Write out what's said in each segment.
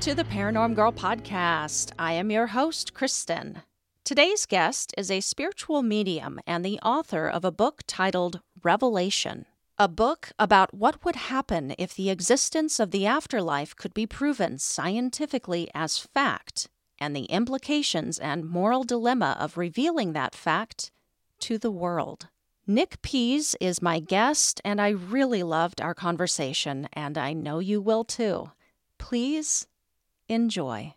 To the Paranorm Girl podcast. I am your host, Kristen. Today's guest is a spiritual medium and the author of a book titled Revelation, a book about what would happen if the existence of the afterlife could be proven scientifically as fact and the implications and moral dilemma of revealing that fact to the world. Nick Pease is my guest, and I really loved our conversation, and I know you will too. Please enjoy.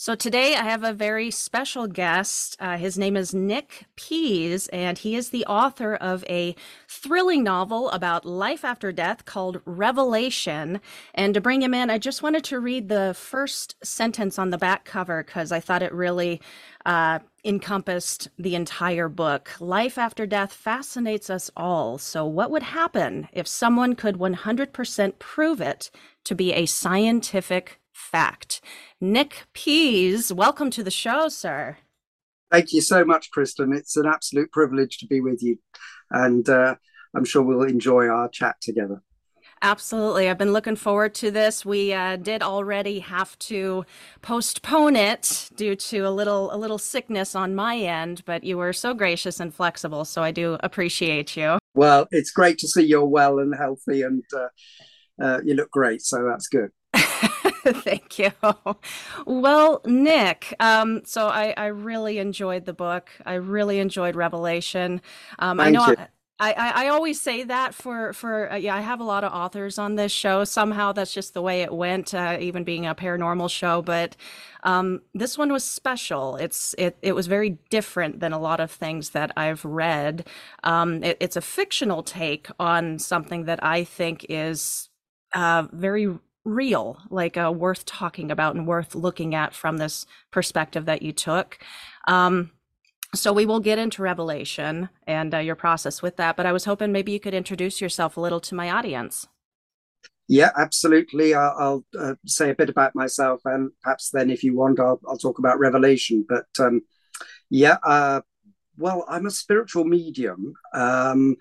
So, today I have a very special guest. Uh, his name is Nick Pease, and he is the author of a thrilling novel about life after death called Revelation. And to bring him in, I just wanted to read the first sentence on the back cover because I thought it really uh, encompassed the entire book. Life after death fascinates us all. So, what would happen if someone could 100% prove it to be a scientific fact? Nick Pease, welcome to the show, sir. Thank you so much, Kristen. It's an absolute privilege to be with you. And uh, I'm sure we'll enjoy our chat together. Absolutely. I've been looking forward to this. We uh, did already have to postpone it due to a little a little sickness on my end, but you were so gracious and flexible, so I do appreciate you. Well, it's great to see you're well and healthy, and uh, uh, you look great, so that's good. Thank you. Well, Nick, um, so I, I, really enjoyed the book. I really enjoyed Revelation. Um, I know. I, I, I always say that for for uh, yeah I have a lot of authors on this show somehow that's just the way it went uh, even being a paranormal show but um, this one was special it's it, it was very different than a lot of things that I've read um, it, it's a fictional take on something that I think is uh, very real like uh, worth talking about and worth looking at from this perspective that you took. Um, so we will get into revelation and uh, your process with that but i was hoping maybe you could introduce yourself a little to my audience. Yeah absolutely. I'll, I'll uh, say a bit about myself and perhaps then if you want i'll, I'll talk about revelation. But um, yeah uh, well i'm a spiritual medium um,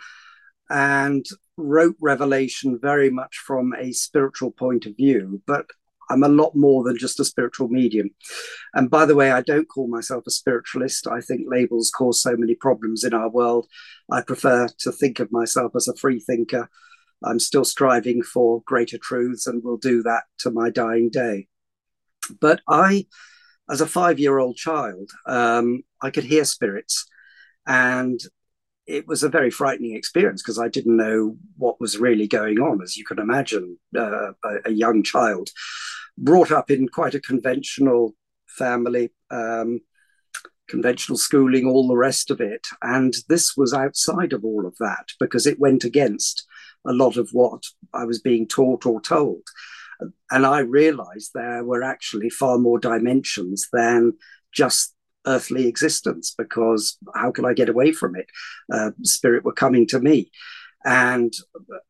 and wrote revelation very much from a spiritual point of view but I'm a lot more than just a spiritual medium. And by the way, I don't call myself a spiritualist. I think labels cause so many problems in our world. I prefer to think of myself as a free thinker. I'm still striving for greater truths and will do that to my dying day. But I, as a five year old child, um, I could hear spirits. And it was a very frightening experience because I didn't know what was really going on, as you can imagine, uh, a, a, young child brought up in quite a conventional family, um, conventional schooling, all the rest of it. And this was outside of all of that because it went against a lot of what I was being taught or told. And I realized there were actually far more dimensions than just earthly existence because how could I get away from it? Uh, spirit were coming to me. And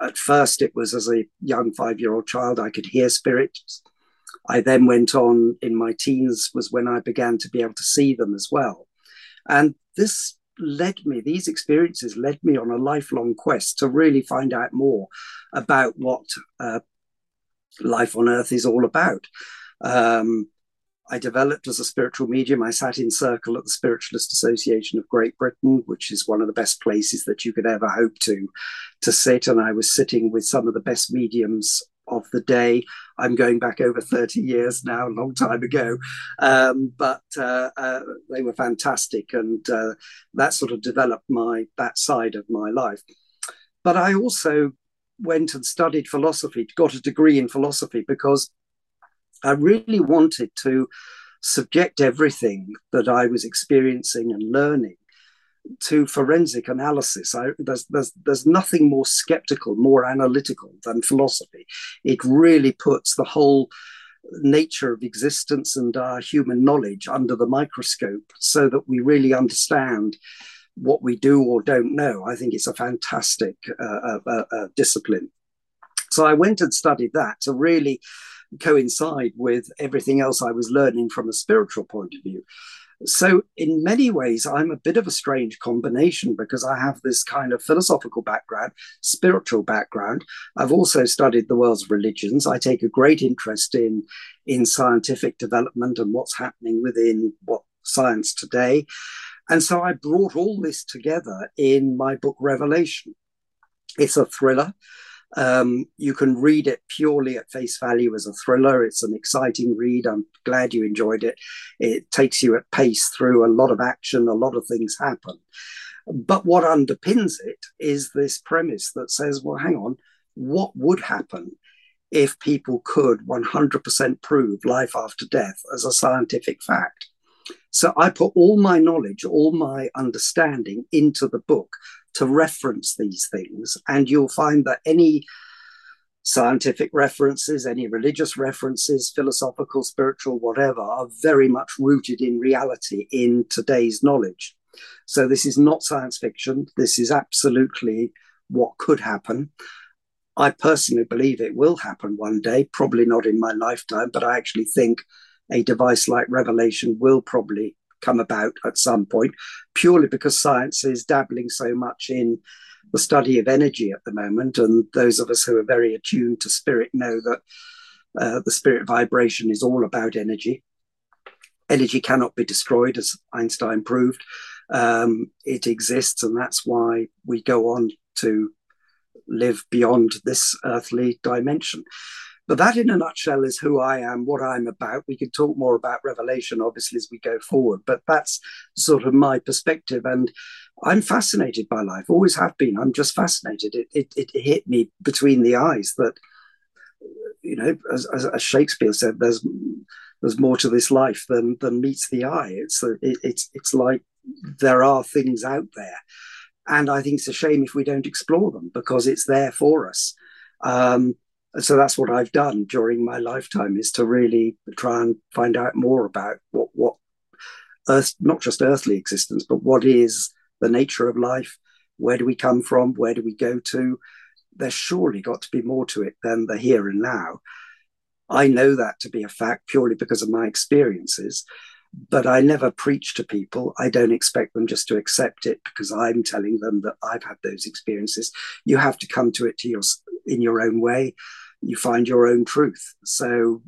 at first, it was as a young five year old child, I could hear spirits I then went on in my teens, was when I began to be able to see them as well. And this led me, these experiences led me on a lifelong quest to really find out more about what uh, life on earth is all about. Um, I developed as a spiritual medium. I sat in circle at the Spiritualist Association of Great Britain, which is one of the best places that you could ever hope to to sit. And I was sitting with some of the best mediums of the day. I'm going back over 30 years now, a long time ago, um, but uh, uh, they were fantastic, and uh, that sort of developed my that side of my life. But I also went and studied philosophy, got a degree in philosophy because I really wanted to subject everything that I was experiencing and learning to forensic analysis. I, there's, there's, there's nothing more skeptical, more analytical than philosophy. It really puts the whole nature of existence and our human knowledge under the microscope so that we really understand what we do or don't know. I think it's a fantastic uh, uh, uh, uh discipline. So I went and studied that to really coincide with everything else I was learning from a spiritual point of view. So, in many ways, I'm a bit of a strange combination because I have this kind of philosophical background, spiritual background. I've also studied the world's religions. I take a great interest in, in scientific development and what's happening within what science today. And so I brought all this together in my book, Revelation. It's a thriller. Um, you can read it purely at face value as a thriller. It's an exciting read. I'm glad you enjoyed it. It takes you at pace through a lot of action, a lot of things happen. But what underpins it is this premise that says, well, hang on, what would happen if people could 100% prove life after death as a scientific fact? So I put all my knowledge, all my understanding into the book to reference these things. And you'll find that any scientific references, any religious references, philosophical, spiritual, whatever, are very much rooted in reality in today's knowledge. So this is not science fiction. This is absolutely what could happen. I personally believe it will happen one day, probably not in my lifetime, but I actually think a device like Revelation will probably come about at some point, purely because science is dabbling so much in the study of energy at the moment. And those of us who are very attuned to spirit know that uh, the spirit vibration is all about energy. Energy cannot be destroyed, as Einstein proved. Um, it exists, and that's why we go on to live beyond this earthly dimension. But that, in a nutshell, is who I am, what I'm about. We could talk more about Revelation, obviously, as we go forward, but that's sort of my perspective. And I'm fascinated by life, always have been. I'm just fascinated. It, it, it hit me between the eyes that, you know, as, as, Shakespeare said, there's there's more to this life than than meets the eye. It's it, it's it's like there are things out there, and I think it's a shame if we don't explore them because it's there for us. Um, so that's what I've done during my lifetime is to really try and find out more about what what earth not just earthly existence, but what is the nature of life, where do we come from, where do we go to? There's surely got to be more to it than the here and now. I know that to be a fact purely because of my experiences, but I never preach to people. I don't expect them just to accept it because I'm telling them that I've had those experiences. You have to come to it to your in your own way you find your own truth. So,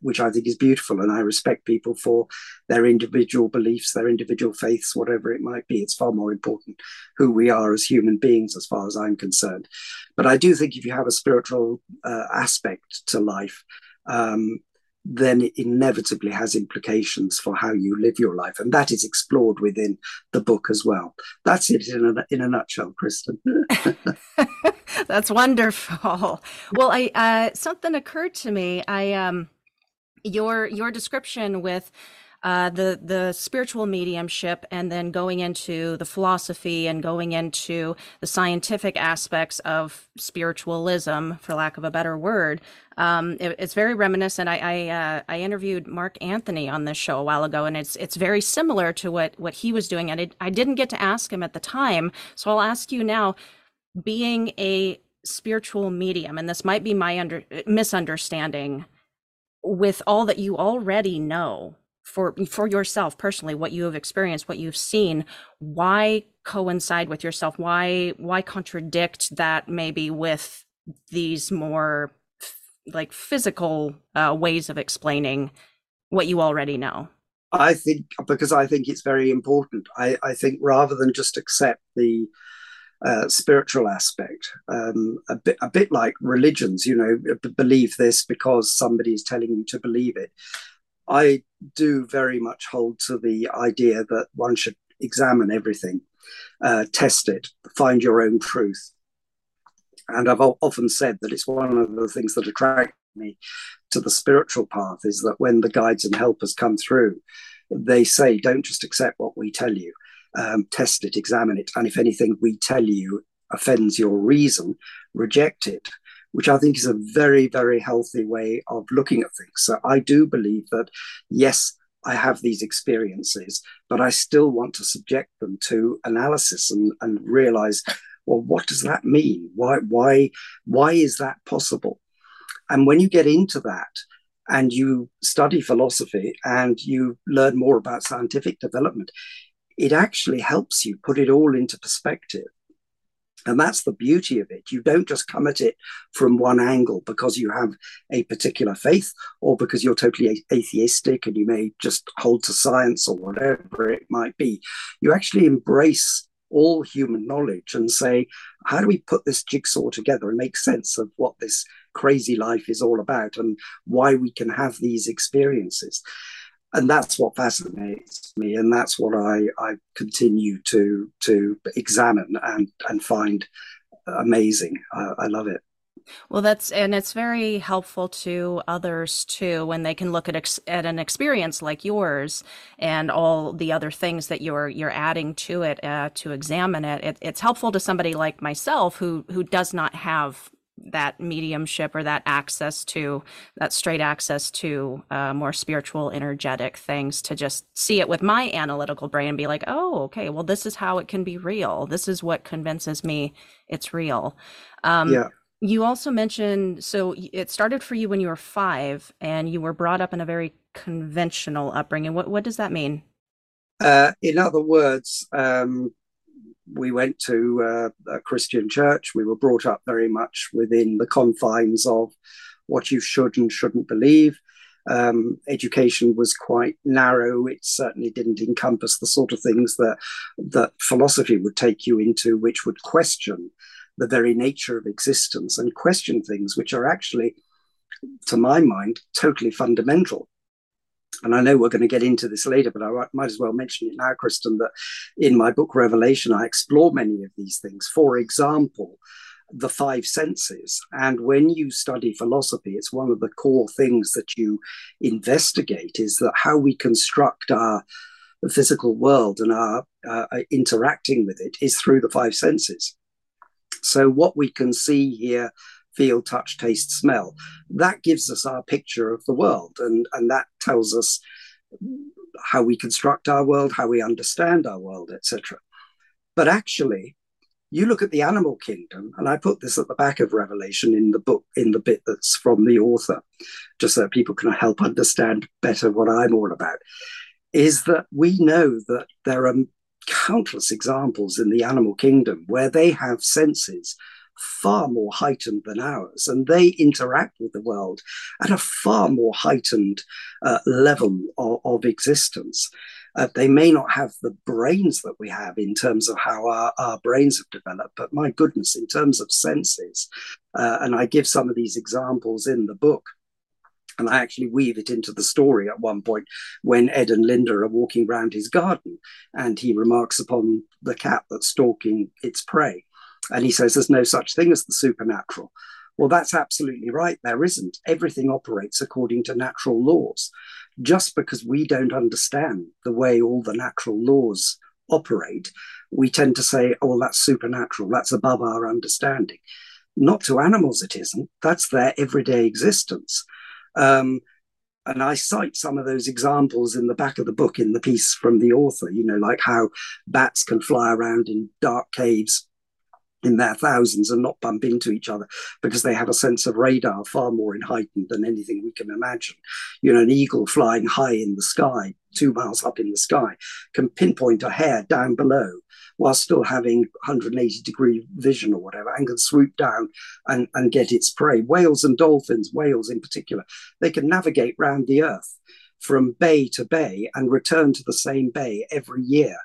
which I think is beautiful, and I respect people for their individual beliefs, their individual faiths, whatever it might be. It's far more important who we are as human beings, as far as I'm concerned. But I do think if you have a spiritual uh, aspect to life, um, then it inevitably has implications for how you live your life. And that is explored within the book as well. That's it in a, in a nutshell, Kristen. That's wonderful. Well, I uh, something occurred to me. I um, your your description with uh, the the spiritual mediumship and then going into the philosophy and going into the scientific aspects of spiritualism, for lack of a better word. Um, it, it's very reminiscent. I I, uh, I, interviewed Mark Anthony on this show a while ago, and it's it's very similar to what what he was doing. And it, I didn't get to ask him at the time, so I'll ask you now being a spiritual medium, and this might be my under misunderstanding, with all that you already know for for yourself personally, what you have experienced, what you've seen, why coincide with yourself? Why why contradict that maybe with these more like physical uh, ways of explaining what you already know? I think because I think it's very important. I, I think rather than just accept the uh, spiritual aspect, um, a bit a bit like religions, you know, believe this because somebody is telling you to believe it. I do very much hold to the idea that one should examine everything, uh, test it, find your own truth. And I've often said that it's one of the things that attract me to the spiritual path is that when the guides and helpers come through, they say, don't just accept what we tell you, um, test it, examine it. And if anything we tell you offends your reason, reject it, which I think is a very, very healthy way of looking at things. So I do believe that, yes, I have these experiences, but I still want to subject them to analysis and, and realize, well, what does that mean? Why, why, why is that possible? And when you get into that and you study philosophy and you learn more about scientific development, it actually helps you put it all into perspective. And that's the beauty of it. You don't just come at it from one angle because you have a particular faith or because you're totally atheistic and you may just hold to science or whatever it might be. You actually embrace all human knowledge and say, how do we put this jigsaw together and make sense of what this crazy life is all about and why we can have these experiences? And that's what fascinates me, and that's what I, I continue to to examine and and find amazing. I, I love it. Well, that's and it's very helpful to others too when they can look at ex, at an experience like yours and all the other things that you're you're adding to it uh, to examine it. it. It's helpful to somebody like myself who who does not have that mediumship or that access to that straight access to uh, more spiritual energetic things to just see it with my analytical brain and be like oh okay well this is how it can be real this is what convinces me it's real um, yeah you also mentioned so it started for you when you were five, and you were brought up in a very conventional upbringing. What what does that mean? Uh, in other words, um, we went to uh, a Christian church. We were brought up very much within the confines of what you should and shouldn't believe. Um, education was quite narrow. It certainly didn't encompass the sort of things that that philosophy would take you into, which would question the very nature of existence and question things which are actually, to my mind, totally fundamental. And I know we're going to get into this later, but I might as well mention it now, Kristen, that in my book Revelation, I explore many of these things. For example, the five senses. And when you study philosophy, it's one of the core things that you investigate is that how we construct our physical world and our uh, interacting with it is through the five senses. So, what we can see, hear, feel, touch, taste, smell, that gives us our picture of the world. And, and that tells us how we construct our world, how we understand our world, etc. But actually, you look at the animal kingdom, and I put this at the back of Revelation in the book, in the bit that's from the author, just so people can help understand better what I'm all about, is that we know that there are countless examples in the animal kingdom where they have senses far more heightened than ours, and they interact with the world at a far more heightened uh, level of, of existence. Uh, they may not have the brains that we have in terms of how our, our brains have developed, but my goodness, in terms of senses, uh, and I give some of these examples in the book. And I actually weave it into the story at one point when Ed and Linda are walking around his garden and he remarks upon the cat that's stalking its prey. And he says, There's no such thing as the supernatural. Well, that's absolutely right. There isn't. Everything operates according to natural laws. Just because we don't understand the way all the natural laws operate, we tend to say, oh, well, that's supernatural. That's above our understanding. Not to animals, it isn't. That's their everyday existence. Um, and I cite some of those examples in the back of the book in the piece from the author, you know, like how bats can fly around in dark caves in their thousands and not bump into each other because they have a sense of radar far more heightened than anything we can imagine. You know, an eagle flying high in the sky, two miles up in the sky, can pinpoint a hair down below while still having 180 degree vision or whatever and can swoop down and, and get its prey. Whales and dolphins, whales in particular, they can navigate round the earth from bay to bay and return to the same bay every year.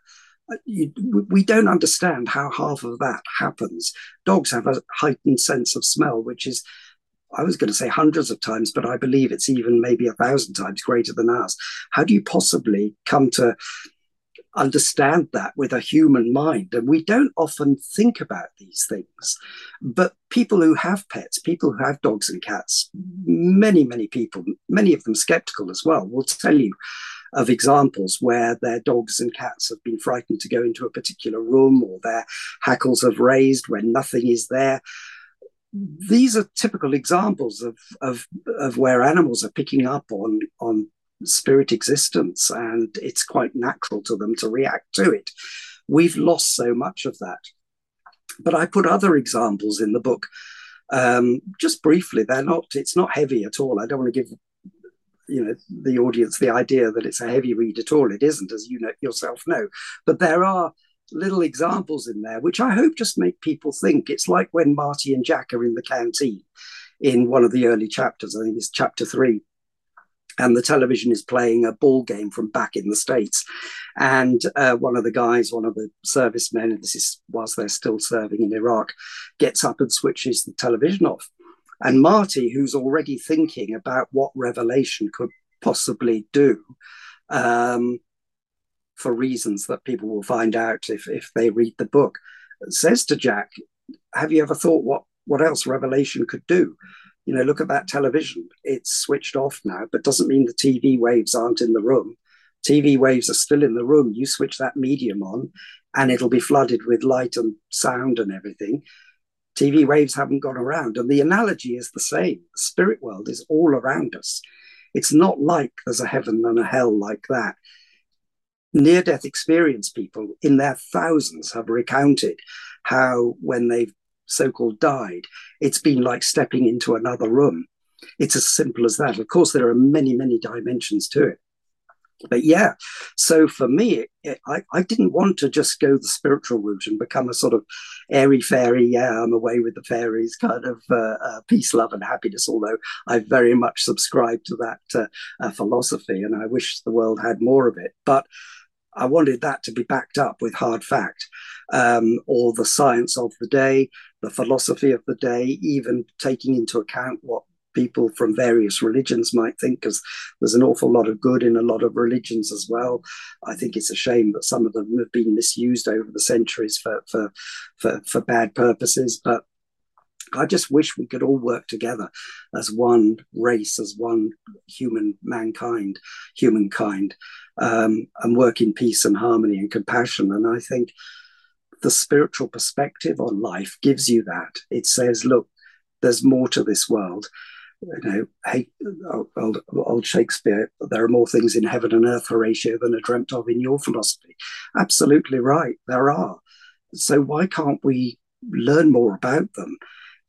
You, we don't understand how half of that happens. Dogs have a heightened sense of smell, which is, I was going to say hundreds of times, but I believe it's even maybe a thousand times greater than ours. How do you possibly come to understand that with a human mind. And we don't often think about these things. But people who have pets, people who have dogs and cats, many, many people, many of them skeptical as well, will tell you of examples where their dogs and cats have been frightened to go into a particular room or their hackles have raised when nothing is there. These are typical examples of, of, of where animals are picking up on, on spirit existence, and it's quite natural to them to react to it. We've lost so much of that. But I put other examples in the book. Um, just briefly, they're not. It's not heavy at all. I don't want to give you know the audience the idea that it's a heavy read at all. It isn't, as you know yourself know. But there are little examples in there which I hope just make people think. It's like when Marty and Jack are in the canteen in one of the early chapters. I think it's chapter three and the television is playing a ball game from back in the states and uh, one of the guys one of the servicemen and this is whilst they're still serving in iraq gets up and switches the television off and marty who's already thinking about what revelation could possibly do um, for reasons that people will find out if, if they read the book says to jack have you ever thought what what else revelation could do you know, look at that television. It's switched off now, but doesn't mean the TV waves aren't in the room. TV waves are still in the room. You switch that medium on, and it'll be flooded with light and sound and everything. TV waves haven't gone around. And the analogy is the same. The spirit world is all around us. It's not like there's a heaven and a hell like that. Near death experience people in their thousands have recounted how, when they've so called died, it's been like stepping into another room. It's as simple as that. Of course, there are many, many dimensions to it. But yeah, so for me, it, it, I, I didn't want to just go the spiritual route and become a sort of airy fairy, yeah, I'm away with the fairies kind of uh, uh, peace, love, and happiness. Although I very much subscribe to that uh, uh philosophy, and I wish the world had more of it. But I wanted that to be backed up with hard fact um, or the science of the day, the philosophy of the day, even taking into account what people from various religions might think, because there's an awful lot of good in a lot of religions as well. I think it's a shame that some of them have been misused over the centuries for for for, for bad purposes, but. I just wish we could all work together as one race, as one human mankind, humankind, um, and work in peace and harmony and compassion. And I think the spiritual perspective on life gives you that. It says, look, there's more to this world. You know, hey, old, old Shakespeare, there are more things in heaven and earth, Horatio, than are dreamt of in your philosophy. Absolutely right, there are. So why can't we learn more about them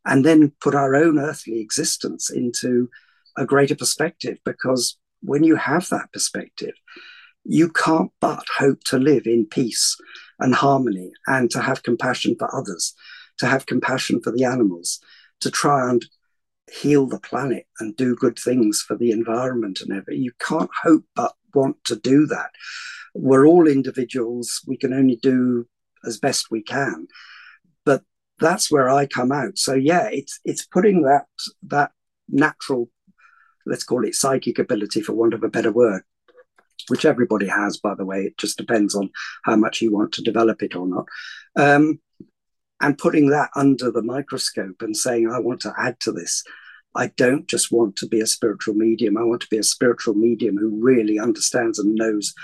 and then put our own earthly existence into a greater perspective? Because when you have that perspective, you can't but hope to live in peace and harmony and to have compassion for others, to have compassion for the animals, to try and heal the planet and do good things for the environment and everything. You can't hope but want to do that. We're all individuals. We can only do as best we can. But that's where I come out. So yeah, it's it's putting that that natural, let's call it psychic ability for want of a better word, which everybody has, by the way. It just depends on how much you want to develop it or not. Um, and putting that under the microscope and saying, I want to add to this. I don't just want to be a spiritual medium. I want to be a spiritual medium who really understands and knows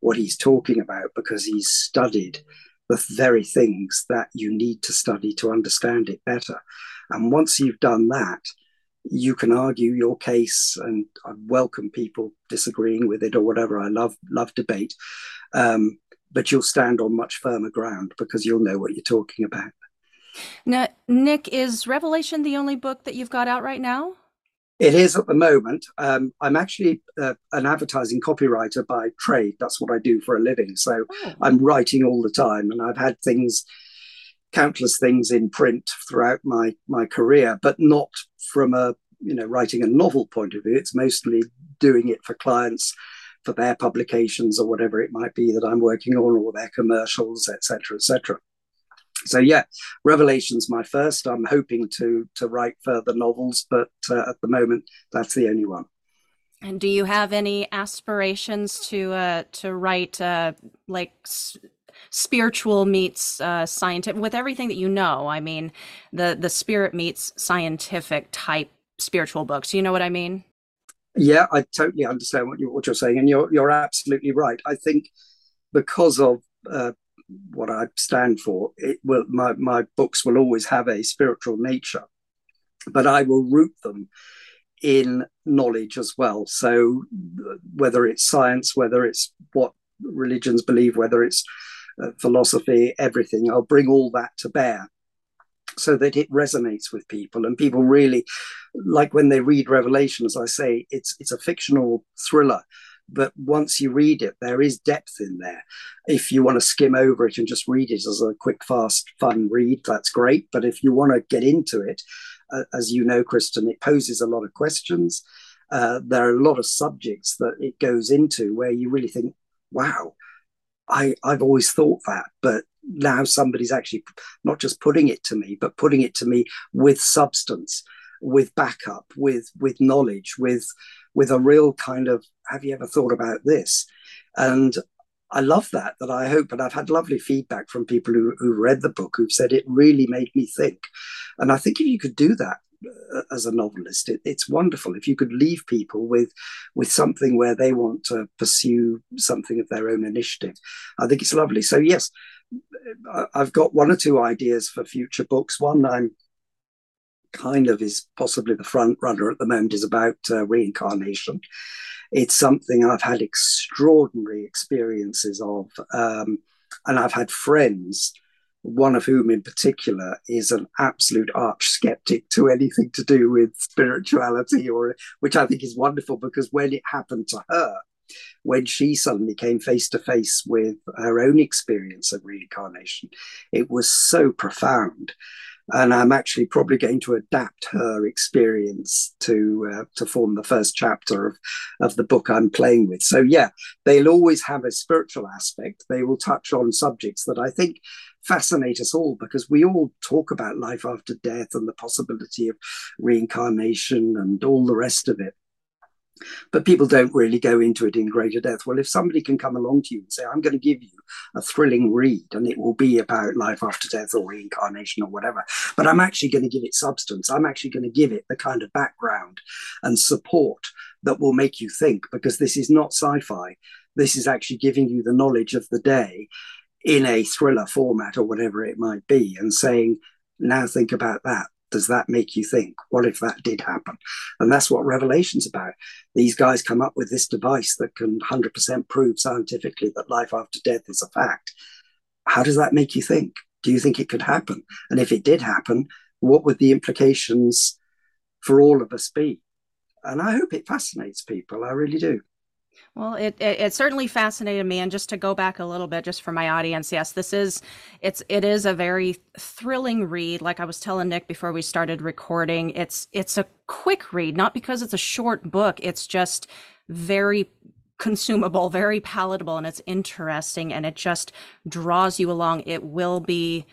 what he's talking about because he's studied the very things that you need to study to understand it better. And once you've done that, you can argue your case and I welcome people disagreeing with it or whatever. I love love debate. Um, but you'll stand on much firmer ground because you'll know what you're talking about. Now, Nick, is Revelation the only book that you've got out right now? It is at the moment. Um, I'm actually uh, an advertising copywriter by trade. That's what I do for a living. So oh. I'm writing all the time, and I've had things countless things in print throughout my my career, but not from a you know writing a novel point of view. It's mostly doing it for clients for their publications or whatever it might be that I'm working on, or their commercials, etc., etc. So yeah, Revelation's my first. I'm hoping to to write further novels, but uh, at the moment, that's the only one. And do you have any aspirations to uh, to write uh, like s- spiritual meets uh, scientific with everything that you know? I mean, the the spirit meets scientific type spiritual books. You know what I mean? Yeah, I totally understand what you're, what you're saying, and you're you're absolutely right. I think because of uh, what I stand for, it will my my books will always have a spiritual nature, but I will root them in knowledge as well. So whether it's science, whether it's what religions believe, whether it's uh, philosophy, everything, I'll bring all that to bear so that it resonates with people and people really like when they read revelation as i say it's it's a fictional thriller but once you read it there is depth in there. If you want to skim over it and just read it as a quick fast fun read that's great. But if you want to get into it uh, as you know kristen it poses a lot of questions. Uh, there are a lot of subjects that it goes into where you really think wow I, I've always thought that, but now somebody's actually not just putting it to me, but putting it to me with substance, with backup, with with knowledge, with with a real kind of have you ever thought about this? And I love that. That I hope, and I've had lovely feedback from people who who read the book who've said it really made me think. And I think if you could do that uh, as a novelist, it, it's wonderful. If you could leave people with with something where they want to pursue something of their own initiative, I think it's lovely. So yes, I've got one or two ideas for future books. One I'm kind of is possibly the front runner at the moment is about uh, reincarnation. It's something I've had extraordinary experiences of, um, and I've had friends. One of whom, in particular, is an absolute arch skeptic to anything to do with spirituality, or which I think is wonderful because when it happened to her, when she suddenly came face to face with her own experience of reincarnation, it was so profound. And I'm actually probably going to adapt her experience to uh, to form the first chapter of, of the book I'm playing with. So yeah, they'll always have a spiritual aspect. They will touch on subjects that I think fascinate us all because we all talk about life after death and the possibility of reincarnation and all the rest of it but people don't really go into it in greater depth. Well, if somebody can come along to you and say, I'm going to give you a thrilling read, and it will be about life after death or reincarnation or whatever, but I'm actually going to give it substance. I'm actually going to give it the kind of background and support that will make you think, because this is not sci fi. This is actually giving you the knowledge of the day in a thriller format or whatever it might be, and saying, now think about that does that make you think? What if that did happen? And that's what Revelation's about. These guys come up with this device that can 100% prove scientifically that life after death is a fact. How does that make you think? Do you think it could happen? And if it did happen, what would the implications for all of us be? And I hope it fascinates people. I really do. Well, it, it, it certainly fascinated me, and just to go back a little bit, just for my audience, yes, this is it's it is a very thrilling read. Like I was telling Nick before we started recording, it's it's a quick read, not because it's a short book. It's just very consumable, very palatable, and it's interesting, and it just draws you along. It will be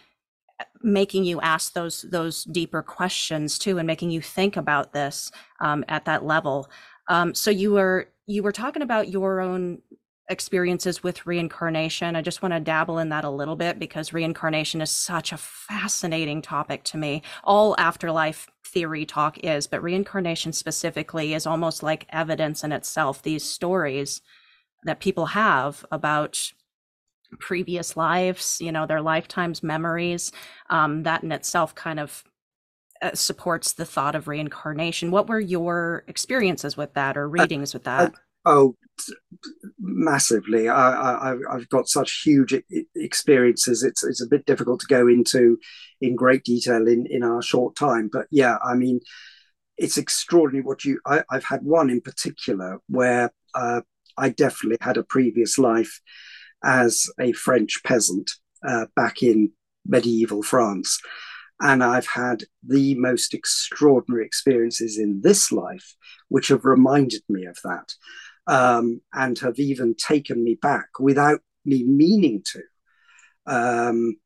making you ask those those deeper questions too, and making you think about this um, at that level. Um, so you were you were talking about your own experiences with reincarnation. I just want to dabble in that a little bit because reincarnation is such a fascinating topic to me. All afterlife theory talk is, but reincarnation specifically is almost like evidence in itself. These stories that people have about previous lives, you know, their lifetimes memories, um, that in itself kind of uh, supports the thought of reincarnation. What were your experiences with that or readings with that? oh, massively. I, I, have got such huge experiences. It's it's a bit difficult to go into in great detail in in our short time. But yeah, I mean, it's extraordinary what you. I, have had one in particular where uh, I definitely had a previous life as a French peasant uh, back in medieval France And I've had the most extraordinary experiences in this life, which have reminded me of that um, and have even taken me back without me meaning to. Um,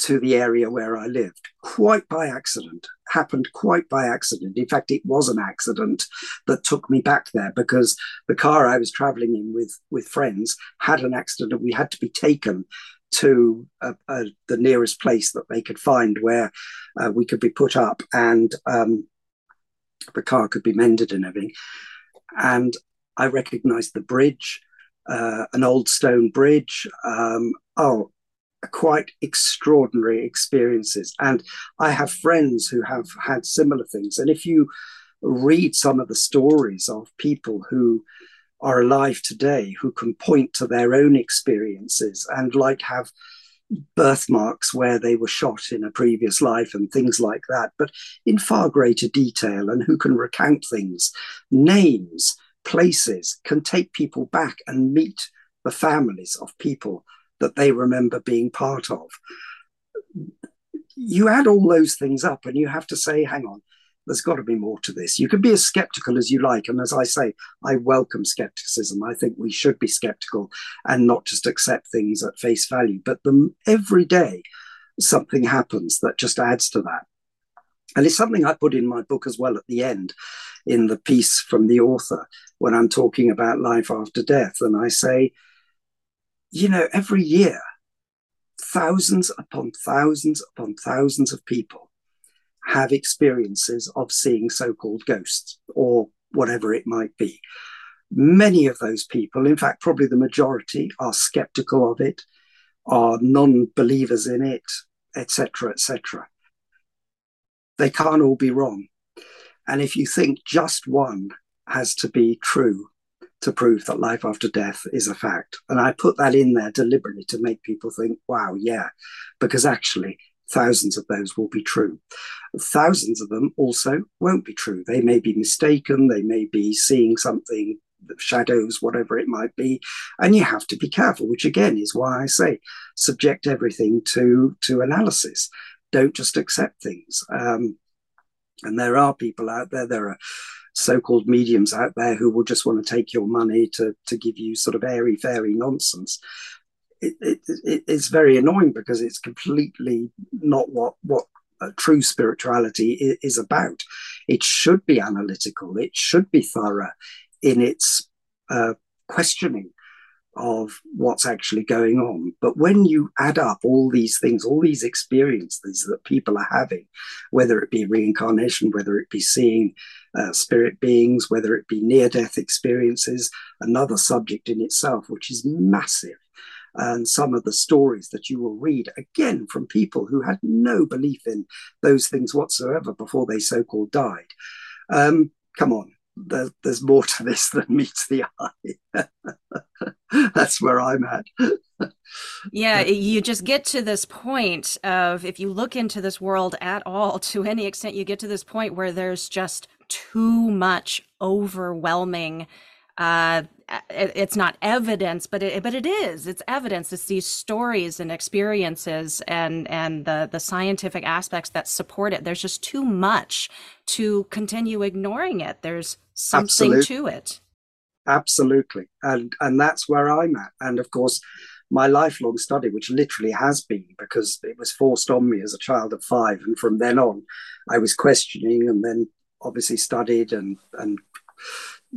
to the area where I lived quite by accident, happened quite by accident. In fact, it was an accident that took me back there because the car I was traveling in with, with friends had an accident and we had to be taken to uh, uh, the nearest place that they could find where uh, we could be put up and um, the car could be mended and everything. And I recognized the bridge, uh, an old stone bridge. Um, oh, quite extraordinary experiences. And I have friends who have had similar things. And if you read some of the stories of people who are alive today who can point to their own experiences and like have birthmarks where they were shot in a previous life and things like that, but in far greater detail, and who can recount things, names, places, can take people back and meet the families of people that they remember being part of. You add all those things up and you have to say, hang on, there's got to be more to this. You can be as skeptical as you like. And as I say, I welcome skepticism. I think we should be skeptical and not just accept things at face value. But the, every day, something happens that just adds to that. And it's something I put in my book as well at the end in the piece from the author when I'm talking about life after death. And I say, you know, every year, thousands upon thousands upon thousands of people have experiences of seeing so called ghosts or whatever it might be. Many of those people, in fact, probably the majority, are skeptical of it, are non believers in it, etc., etc. They can't all be wrong. And if you think just one has to be true, to prove that life after death is a fact. And I put that in there deliberately to make people think, wow, yeah, because actually thousands of those will be true. Thousands of them also won't be true. They may be mistaken, they may be seeing something, shadows, whatever it might be. And you have to be careful, which again is why I say subject everything to, to analysis. Don't just accept things. Um, and there are people out there, there are so-called mediums out there who will just want to take your money to to give you sort of airy fairy nonsense. It, it, it, it's very annoying because it's completely not what what true spirituality is about. It should be analytical. It should be thorough in its uh, questioning of what's actually going on. But when you add up all these things, all these experiences that people are having, whether it be reincarnation, whether it be seeing uh, spirit beings, whether it be near death experiences, another subject in itself, which is massive. And some of the stories that you will read again from people who had no belief in those things whatsoever before they so called died. Um, come on, there, there's more to this than meets the eye. That's where I'm at. yeah, you just get to this point of if you look into this world at all, to any extent, you get to this point where there's just too much overwhelming uh, it, it's not evidence, but it, but it is. It's evidence. It's these stories and experiences and and the the scientific aspects that support it. There's just too much to continue ignoring it. There's something Absolutely. to it. Absolutely, and and that's where I'm at. And of course, my lifelong study, which literally has been because it was forced on me as a child of five, and from then on, I was questioning, and then obviously studied and and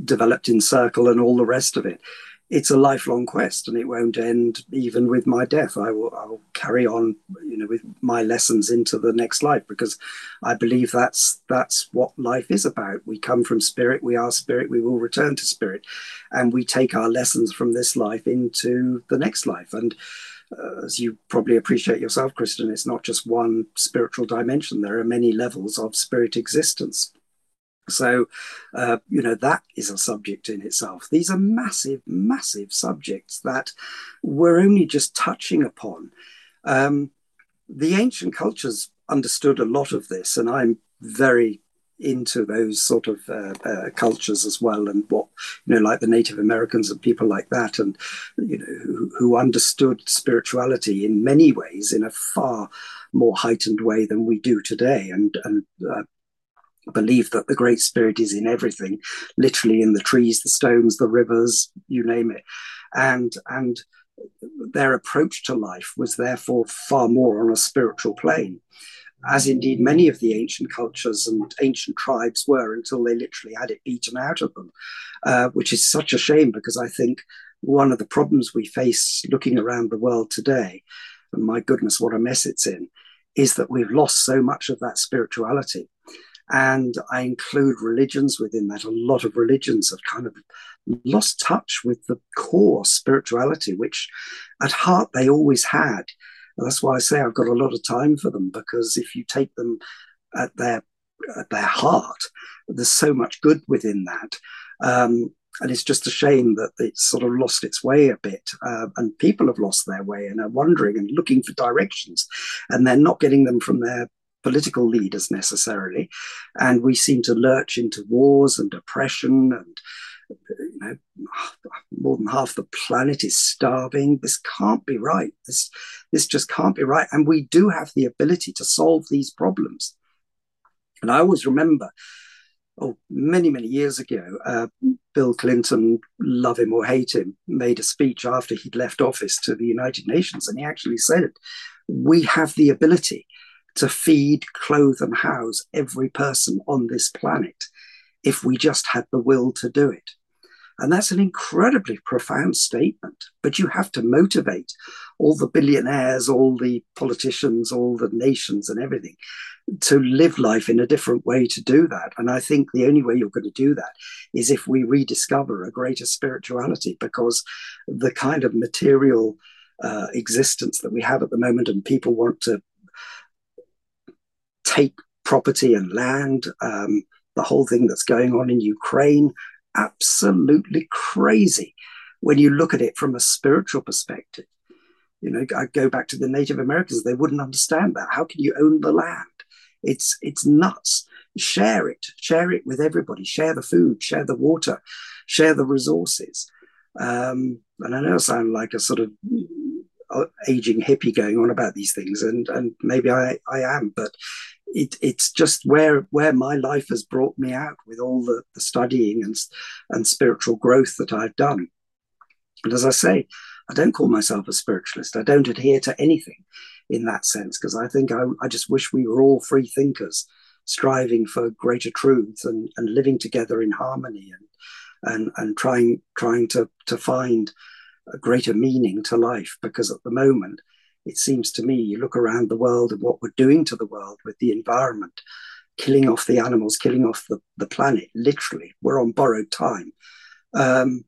developed in circle and all the rest of it. It's a lifelong quest, and it won't end even with my death. I will, I will carry on, you know, with my lessons into the next life because I believe that's that's what life is about. We come from spirit, we are spirit, we will return to spirit, and we take our lessons from this life into the next life. And uh, as you probably appreciate yourself, Kristen, it's not just one spiritual dimension. There are many levels of spirit existence. So, uh, you know, that is a subject in itself. These are massive, massive subjects that we're only just touching upon. Um, the ancient cultures understood a lot of this, and I'm very into those sort of uh, uh, cultures as well, and what you know, like the Native Americans and people like that, and you know, who, who understood spirituality in many ways in a far more heightened way than we do today, and and uh, believe that the Great Spirit is in everything, literally in the trees, the stones, the rivers, you name it, and and their approach to life was therefore far more on a spiritual plane as indeed many of the ancient cultures and ancient tribes were until they literally had it beaten out of them, uh, which is such a shame because I think one of the problems we face looking around the world today, and my goodness, what a mess it's in, is that we've lost so much of that spirituality. And I include religions within that. A lot of religions have kind of lost touch with the core spirituality, which at heart they always had. And that's why I say I've got a lot of time for them because if you take them at their at their heart, there's so much good within that. Um, and it's just a shame that it's sort of lost its way a bit, uh, and people have lost their way and are wondering and looking for directions, and they're not getting them from their political leaders necessarily. And we seem to lurch into wars and oppression and you know, more than half the planet is starving. This can't be right. This, this just can't be right. And we do have the ability to solve these problems. And I always remember, oh, many, many years ago, uh, Bill Clinton, love him or hate him, made a speech after he'd left office to the United Nations. And he actually said, We have the ability to feed, clothe, and house every person on this planet if we just had the will to do it. And that's an incredibly profound statement. But you have to motivate all the billionaires, all the politicians, all the nations, and everything to live life in a different way to do that. And I think the only way you're going to do that is if we rediscover a greater spirituality, because the kind of material uh, existence that we have at the moment, and people want to take property and land. Um, the whole thing that's going on in Ukraine, absolutely crazy when you look at it from a spiritual perspective. You know, I go back to the Native Americans; they wouldn't understand that. How can you own the land? It's it's nuts. Share it, share it with everybody. Share the food, share the water, share the resources. Um, and I know I sound like a sort of uh, aging hippie going on about these things, and and maybe I I am, but it, it's just where where my life has brought me out with all the, the studying and and spiritual growth that I've done. And as I say, I don't call myself a spiritualist. I don't adhere to anything in that sense because I think I, I just wish we were all free thinkers, striving for greater truths and, and living together in harmony and and and trying trying to to find a greater meaning to life. Because at the moment, it seems to me, you look around the world and what we're doing to the world with the environment, killing off the animals, killing off the, the planet, literally, we're on borrowed time. Um,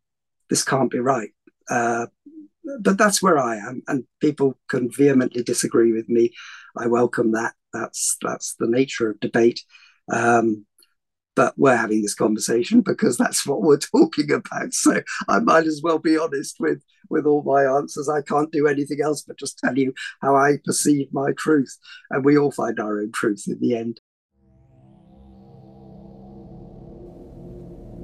this can't be right. Uh, but that's where I am, and people can vehemently disagree with me. I welcome that. That's that's the nature of debate. Um, but we're having this conversation because that's what we're talking about. So I might as well be honest with with all my answers. I can't do anything else but just tell you how I perceive my truth, and we all find our own truth in the end.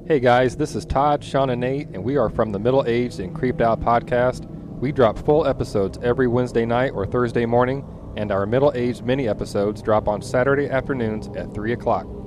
Hey guys, this is Todd, Sean, and Nate, and we are from the Middle Aged and Creeped Out podcast. We drop full episodes every Wednesday night or Thursday morning, and our middle aged mini episodes drop on Saturday afternoons at 3 o'clock.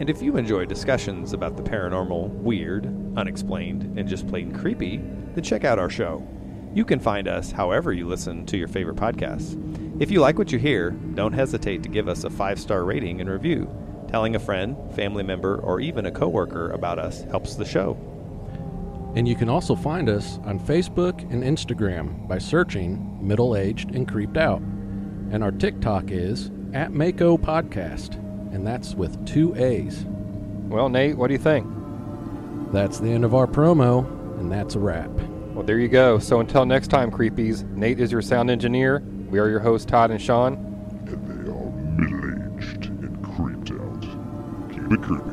And if you enjoy discussions about the paranormal, weird, unexplained, and just plain creepy, then check out our show. You can find us however you listen to your favorite podcasts. If you like what you hear, don't hesitate to give us a five star rating and review. Telling a friend, family member, or even a coworker about us helps the show. And you can also find us on Facebook and Instagram by searching Middle Aged and Creeped Out. And our TikTok is at Mako Podcast and that's with two A's. Well, Nate, what do you think? That's the end of our promo, and that's a wrap. Well, there you go. So until next time, creepies, Nate is your sound engineer. We are your hosts, Todd and Sean. And they are middle aged and creeped out. Keep it creepy.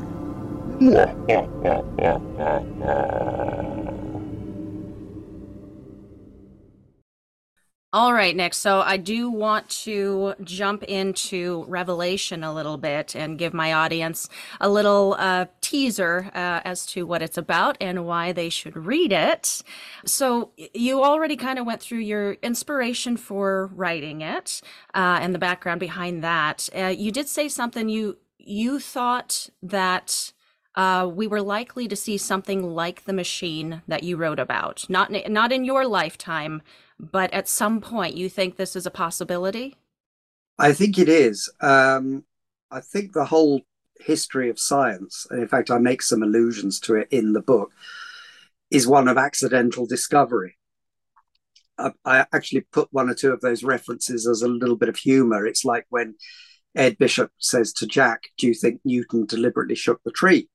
All right, Nick. So I do want to jump into Revelation a little bit and give my audience a little uh, teaser uh, as to what it's about and why they should read it. So you already kind of went through your inspiration for writing it uh, and the background behind that. Uh, you did say something you you thought that uh, we were likely to see something like the machine that you wrote about. Not not in your lifetime, but at some point, you think this is a possibility. I think it is. Um, I think the whole history of science, and in fact, I make some allusions to it in the book, is one of accidental discovery. I, I actually put one or two of those references as a little bit of humor. It's like when Ed Bishop says to Jack, Do you think Newton deliberately shook the tree?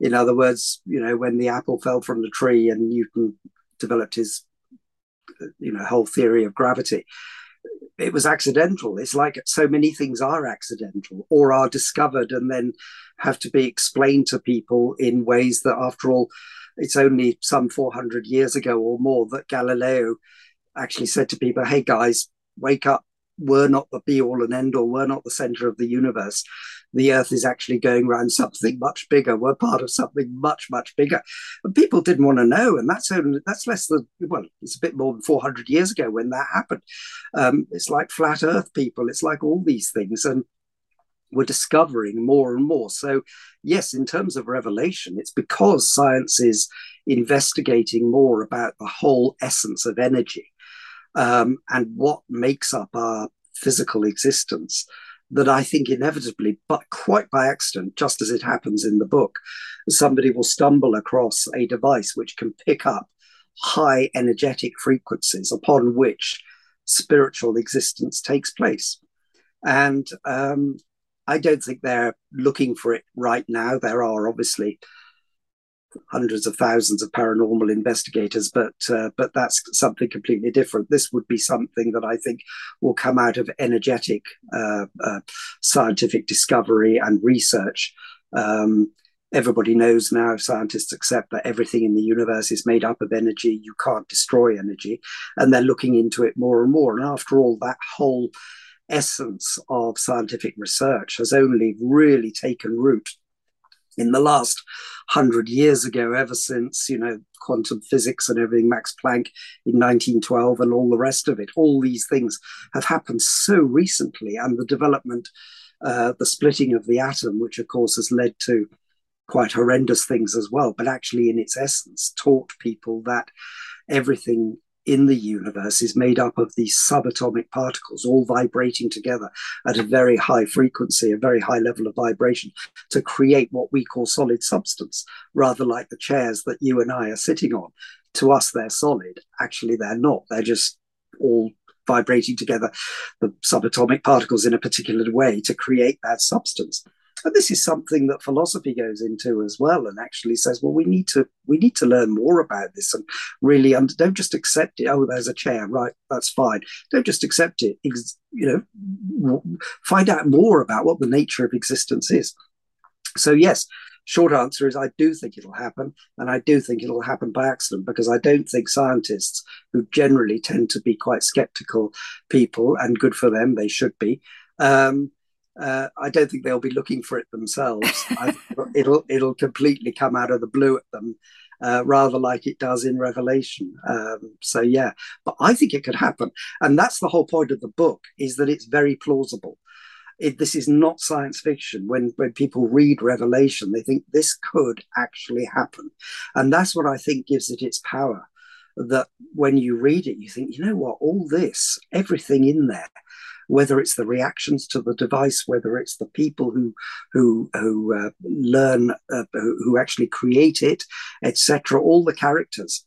In other words, you know, when the apple fell from the tree and Newton developed his, you know, whole theory of gravity, it was accidental. It's like so many things are accidental or are discovered and then have to be explained to people in ways that, after all, it's only some 400 years ago or more that Galileo actually said to people, hey guys, wake up we're not the be all and end all, we're not the center of the universe. The earth is actually going around something much bigger. We're part of something much, much bigger. And people didn't want to know. And that's only, that's less than, well, it's a bit more than 400 years ago when that happened. Um, it's like flat earth people, it's like all these things. And we're discovering more and more. So, yes, in terms of revelation, it's because science is investigating more about the whole essence of energy um, and what makes up our physical existence that I think inevitably, but quite by accident, just as it happens in the book, somebody will stumble across a device which can pick up high energetic frequencies upon which spiritual existence takes place. And um, I don't think they're looking for it right now. There are obviously hundreds of thousands of paranormal investigators, but uh, but that's something completely different. This would be something that I think will come out of energetic uh, uh, scientific discovery and research. Um, everybody knows now, scientists accept that everything in the universe is made up of energy. You can't destroy energy, and they're looking into it more and more. And after all, that whole essence of scientific research has only really taken root in the last hundred years ago, ever since, you know, quantum physics and everything, Max Planck in 1912 and all the rest of it, all these things have happened so recently. And the development, uh, the splitting of the atom, which of course has led to quite horrendous things as well, but actually in its essence taught people that everything in the universe is made up of these subatomic particles all vibrating together at a very high frequency, a very high level of vibration to create what we call solid substance, rather like the chairs that you and I are sitting on. To us, they're solid. Actually, they're not. They're just all vibrating together, the subatomic particles in a particular way to create that substance. And this is something that philosophy goes into as well, and actually says, well, we need to we need to learn more about this and really don't just accept it. Oh, there's a chair, right? That's fine. Don't just accept it. Ex- you know, find out more about what the nature of existence is. So yes, short answer is I do think it'll happen, and I do think it'll happen by accident because I don't think scientists, who generally tend to be quite skeptical people, and good for them, they should be. Um, uh, I don't think they'll be looking for it themselves. it'll it'll completely come out of the blue at them, uh, rather like it does in Revelation. Um, so yeah, but I think it could happen, and that's the whole point of the book: is that it's very plausible. It, this is not science fiction. When when people read Revelation, they think this could actually happen, and that's what I think gives it its power. That when you read it, you think, you know what, all this, everything in there whether it's the reactions to the device, whether it's the people who who who uh, learn, uh, who, actually create it, etc. All the characters.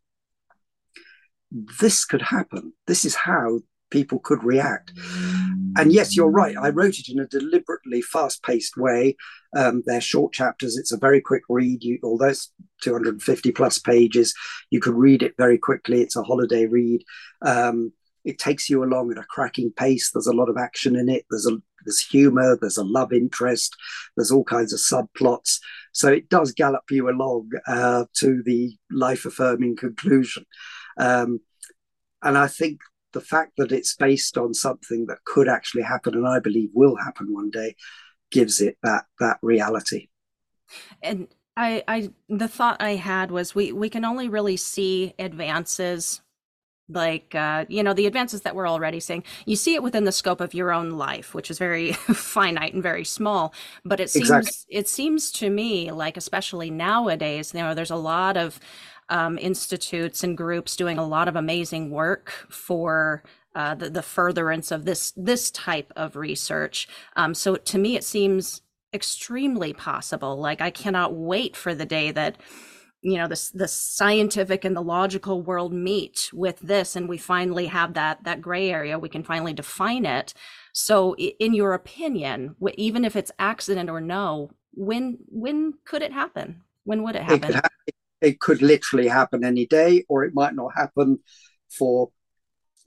This could happen. This is how people could react. And yes, you're right. I wrote it in a deliberately fast-paced way. Um, they're short chapters. It's a very quick read. You, although it's 250 plus pages, you can read it very quickly. It's a holiday read. Um, it takes you along at a cracking pace. There's a lot of action in it. There's a there's humor. There's a love interest. There's all kinds of subplots. So it does gallop you along uh, to the life affirming conclusion. Um, and I think the fact that it's based on something that could actually happen and I believe will happen one day gives it that that reality. And I, I the thought I had was we we can only really see advances like uh, you know the advances that we're already seeing. You see it within the scope of your own life which is very finite and very small. But it seems exactly. it seems to me like especially nowadays you know there's a lot of um, institutes and groups doing a lot of amazing work for uh, the, the furtherance of this this type of research. Um, so to me it seems extremely possible. Like i cannot wait for the day that you know this the scientific and the logical world meet with this and we finally have that that gray area we can finally define it. So in your opinion even if it's accident or no when when could it happen? When would it happen? it could, ha- it could literally happen any day or it might not happen for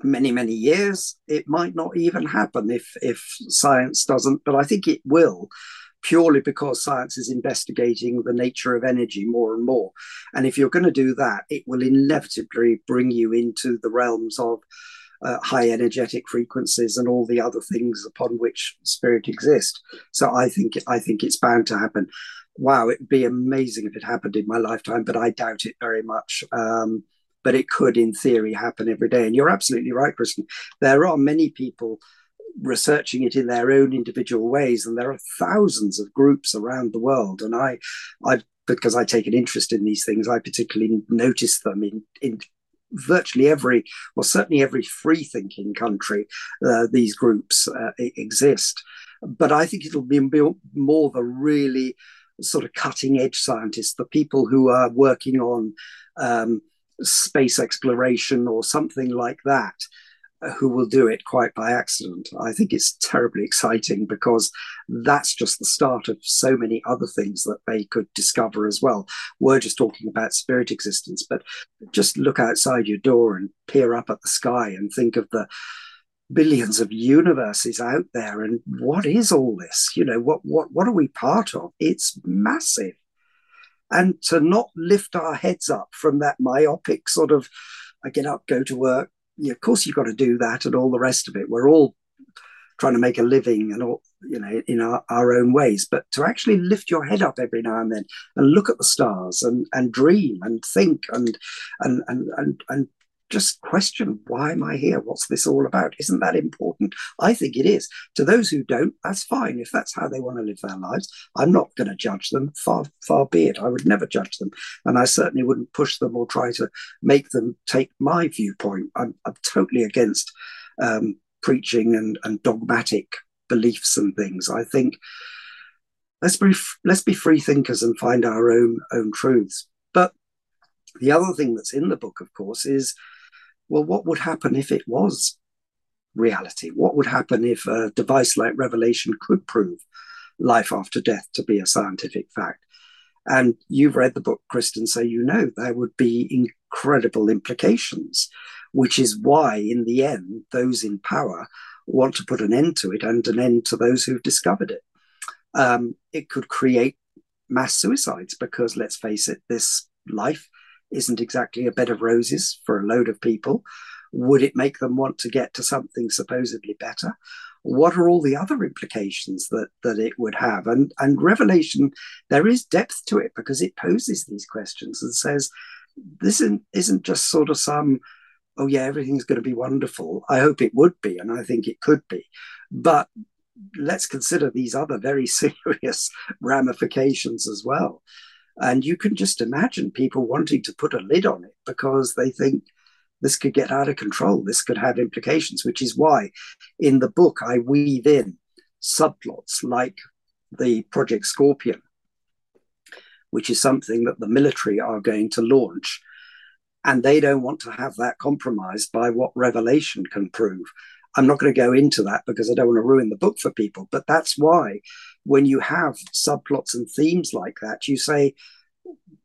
many many years. It might not even happen if if science doesn't but i think it will purely because science is investigating the nature of energy more and more. And if you're going to do that, it will inevitably bring you into the realms of uh, high energetic frequencies and all the other things upon which spirit exists. So I think I think it's bound to happen. Wow, it'd be amazing if it happened in my lifetime, but I doubt it very much. Um, but it could, in theory, happen every day. And you're absolutely right, Kristen. There are many people researching it in their own individual ways. And there are thousands of groups around the world. And I, I because I take an interest in these things, I particularly notice them in, in virtually every, well, certainly every free thinking country, uh, these groups uh, exist. But I think it'll be more the really sort of cutting edge scientists, the people who are working on um, space exploration or something like that, who will do it quite by accident. I think it's terribly exciting because that's just the start of so many other things that they could discover as well. We're just talking about spirit existence, but just look outside your door and peer up at the sky and think of the billions of universes out there and what is all this you know what what what are we part of it's massive and to not lift our heads up from that myopic sort of I get up, go to work, yeah, of course you've got to do that and all the rest of it. We're all trying to make a living and all, you know, in our, our own ways. But to actually lift your head up every now and then and look at the stars and, and dream and think and and and and, and just question why am I here? What's this all about? Isn't that important? I think it is. To those who don't, that's fine. If that's how they want to live their lives, I'm not going to judge them. Far, far be it. I would never judge them. And I certainly wouldn't push them or try to make them take my viewpoint. I'm, I'm totally against um, preaching and, and dogmatic beliefs and things. I think let's be let's be free thinkers and find our own own truths. But the other thing that's in the book, of course, is well, what would happen if it was reality? What would happen if a device like Revelation could prove life after death to be a scientific fact? And you've read the book, Kristen, so you know there would be incredible implications, which is why, in the end, those in power want to put an end to it and an end to those who've discovered it. Um, it could create mass suicides because, let's face it, this life isn't exactly a bed of roses for a load of people. Would it make them want to get to something supposedly better? What are all the other implications that that it would have? And and Revelation, there is depth to it because it poses these questions and says, this isn't, isn't just sort of some, oh yeah, everything's going to be wonderful. I hope it would be, and I think it could be, but let's consider these other very serious ramifications as well. And you can just imagine people wanting to put a lid on it because they think this could get out of control. This could have implications, which is why in the book I weave in subplots like the Project Scorpion, which is something that the military are going to launch. And they don't want to have that compromised by what Revelation can prove. I'm not going to go into that because I don't want to ruin the book for people. But that's why when you have subplots and themes like that, you say,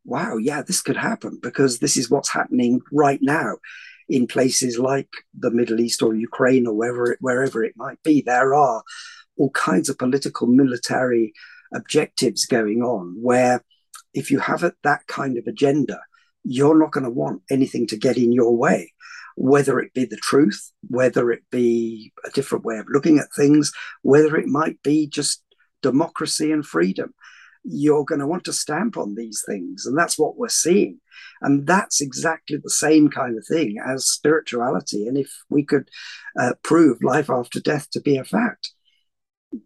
wow, yeah, this could happen because this is what's happening right now in places like the Middle East or Ukraine or wherever it, wherever it might be. There are all kinds of political, military objectives going on where if you have that kind of agenda, you're not going to want anything to get in your way. whether it be the truth, whether it be a different way of looking at things, whether it might be just democracy and freedom. You're going to want to stamp on these things. And that's what we're seeing. And that's exactly the same kind of thing as spirituality. And if we could uh, prove life after death to be a fact,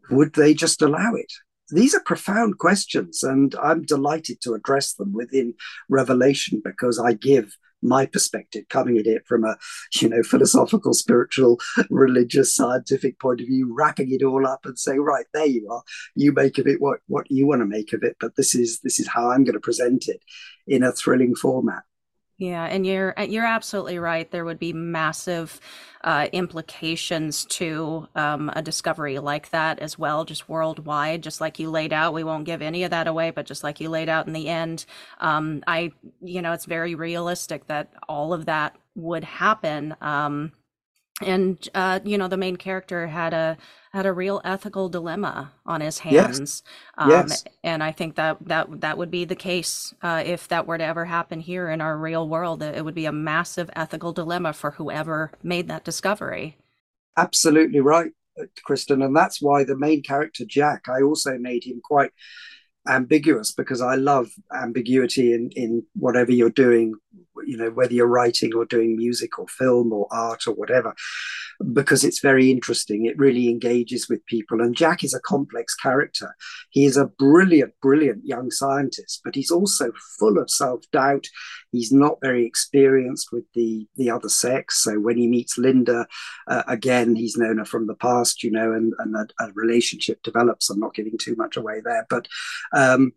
would they just allow it? These are profound questions, and I'm delighted to address them within Revelation because I give my perspective coming at it from a you know philosophical spiritual religious scientific point of view wrapping it all up and saying right there you are. You make of it what what you want to make of it but this is this is how i'm going to present it in a thrilling format yeah, and you're uh, you're absolutely right. There would be massive uh, implications to um, a discovery like that as well, just worldwide. Just like you laid out, we won't give any of that away, but just like you laid out in the end, um, I you know it's very realistic that all of that would happen. Um, and uh, you know the main character had a had a real ethical dilemma on his hands. Yes. Um, yes. And I think that that that would be the case uh, if that were to ever happen here in our real world. It would be a massive ethical dilemma for whoever made that discovery. Absolutely right, uh, Kristen, and that's why the main character Jack. I also made him quite ambiguous because I love ambiguity in in whatever you're doing you know whether you're writing or doing music or film or art or whatever because it's very interesting. It really engages with people. And jack is a complex character. He is a brilliant brilliant young scientist but he's also full of self-doubt. He's not very experienced with the the other sex. So when he meets linda uh, again he's known her from the past you know and, and a, a relationship develops. I'm not giving too much away there but um,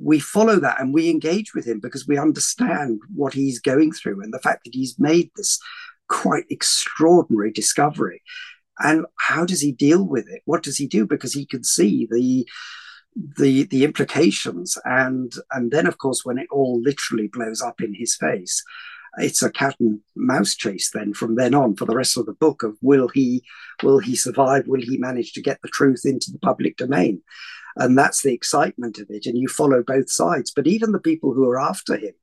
we follow that and we engage with him because we understand what he's going through and the fact that he's made this quite extraordinary discovery. And how does he deal with it? What does he do? Because he can see the the the implications. And and then of course when it all literally blows up in his face it's a cat and mouse chase then from then on for the rest of the book of will he will he survive? Will he manage to get the truth into the public domain? And that's the excitement of it. And you follow both sides. But even the people who are after him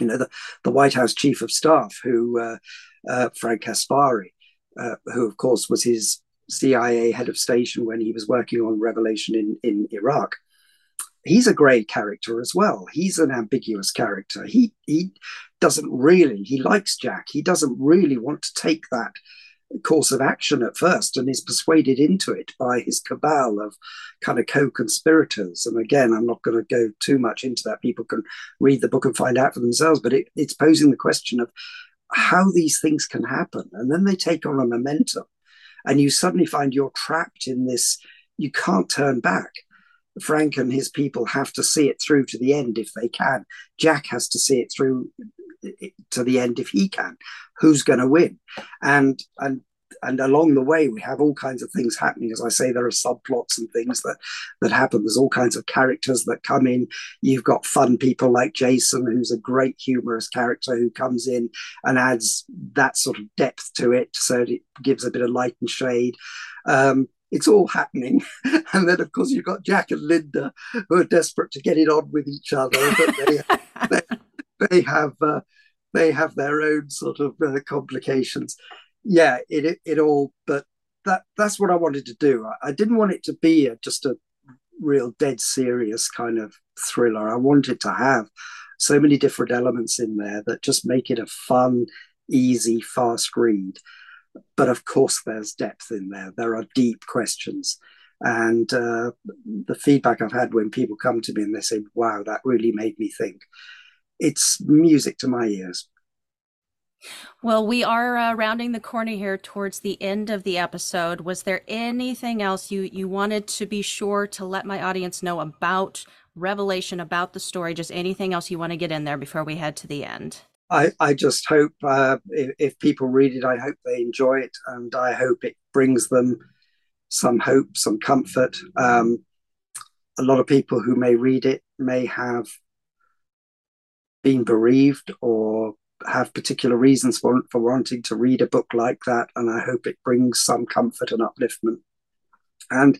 you know the, the white house chief of staff who uh, uh, frank caspary uh, who of course was his cia head of station when he was working on revelation in, in iraq. He's a grey character as well. He's an ambiguous character. He he doesn't really he likes jack. He doesn't really want to take that course of action at first and is persuaded into it by his cabal of kind of co-conspirators. And again i'm not going to go too much into that. People can read the book and find out for themselves but it, it's posing the question of how these things can happen. And then they take on a momentum and you suddenly find you're trapped in this you can't turn back. Frank and his people have to see it through to the end if they can. Jack has to see it through to the end if he can. Who's going to win? And and and along the way we have all kinds of things happening as i say there are subplots and things that that happen there's all kinds of characters that come in you've got fun people like jason who's a great humorous character who comes in and adds that sort of depth to it so it gives a bit of light and shade um, it's all happening. And then, of course, you've got Jack and Linda who are desperate to get it on with each other, but they, they, they have uh, they have their own sort of uh, complications. Yeah, it, it, it all, but that that's what I wanted to do. I, I didn't want it to be a, just a real dead serious kind of thriller. I wanted to have so many different elements in there that just make it a fun, easy, fast read. But of course, there's depth in there. There are deep questions. And uh, the feedback I've had when people come to me and they say, wow, that really made me think it's music to my ears. Well, we are uh, rounding the corner here towards the end of the episode. Was there anything else you you wanted to be sure to let my audience know about Revelation, about the story? Just anything else you want to get in there before we head to the end? I, I just hope uh, if, if people read it, I hope they enjoy it, and I hope it brings them some hope, some comfort. Um, a lot of people who may read it may have been bereaved or have particular reasons for, for wanting to read a book like that. And I hope it brings some comfort and upliftment. And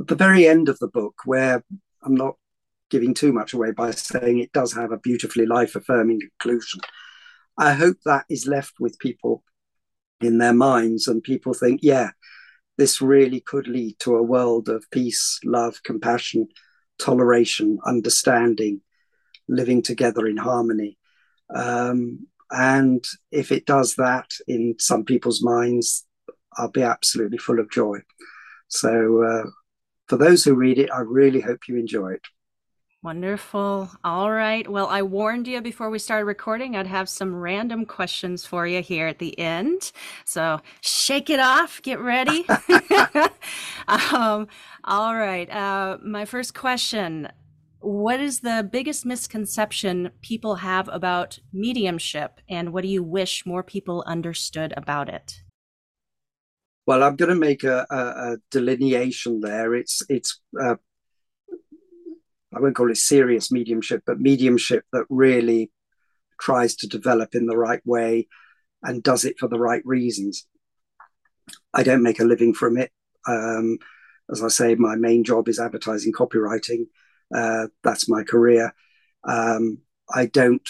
at the very end of the book, where I'm not giving too much away by saying it does have a beautifully life affirming conclusion, I hope that is left with people in their minds and people think, yeah, this really could lead to a world of peace, love, compassion, toleration, understanding, living together in harmony. Um, and if it does that in some people's minds, I'll be absolutely full of joy. So, uh, for those who read it, I really hope you enjoy it. Wonderful. All right. Well, I warned you before we started recording, I'd have some random questions for you here at the end. So shake it off, get ready. um, all right. Uh, my first question What is the biggest misconception people have about mediumship, and what do you wish more people understood about it? Well, I'm going to make a, a, a delineation there. It's it's uh, I won't call it serious mediumship, but mediumship that really tries to develop in the right way and does it for the right reasons. I don't make a living from it. Um, as I say, my main job is advertising copywriting. Uh, that's my career. Um, I don't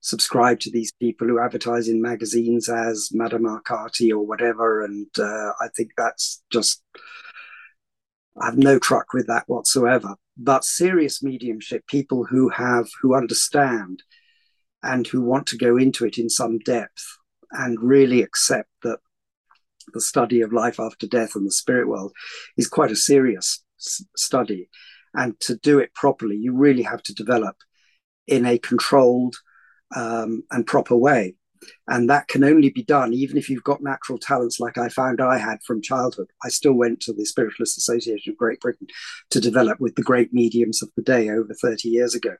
subscribe to these people who advertise in magazines as Madame Arcati or whatever. And uh, I think that's just, I have no truck with that whatsoever but serious mediumship, people who have, who understand and who want to go into it in some depth and really accept that the study of life after death and the spirit world is quite a serious s- study. And to do it properly, you really have to develop in a controlled um, and proper way. And that can only be done even if you've got natural talents like I found I had from childhood. I still went to the Spiritualist Association of Great Britain to develop with the great mediums of the day over 30 years ago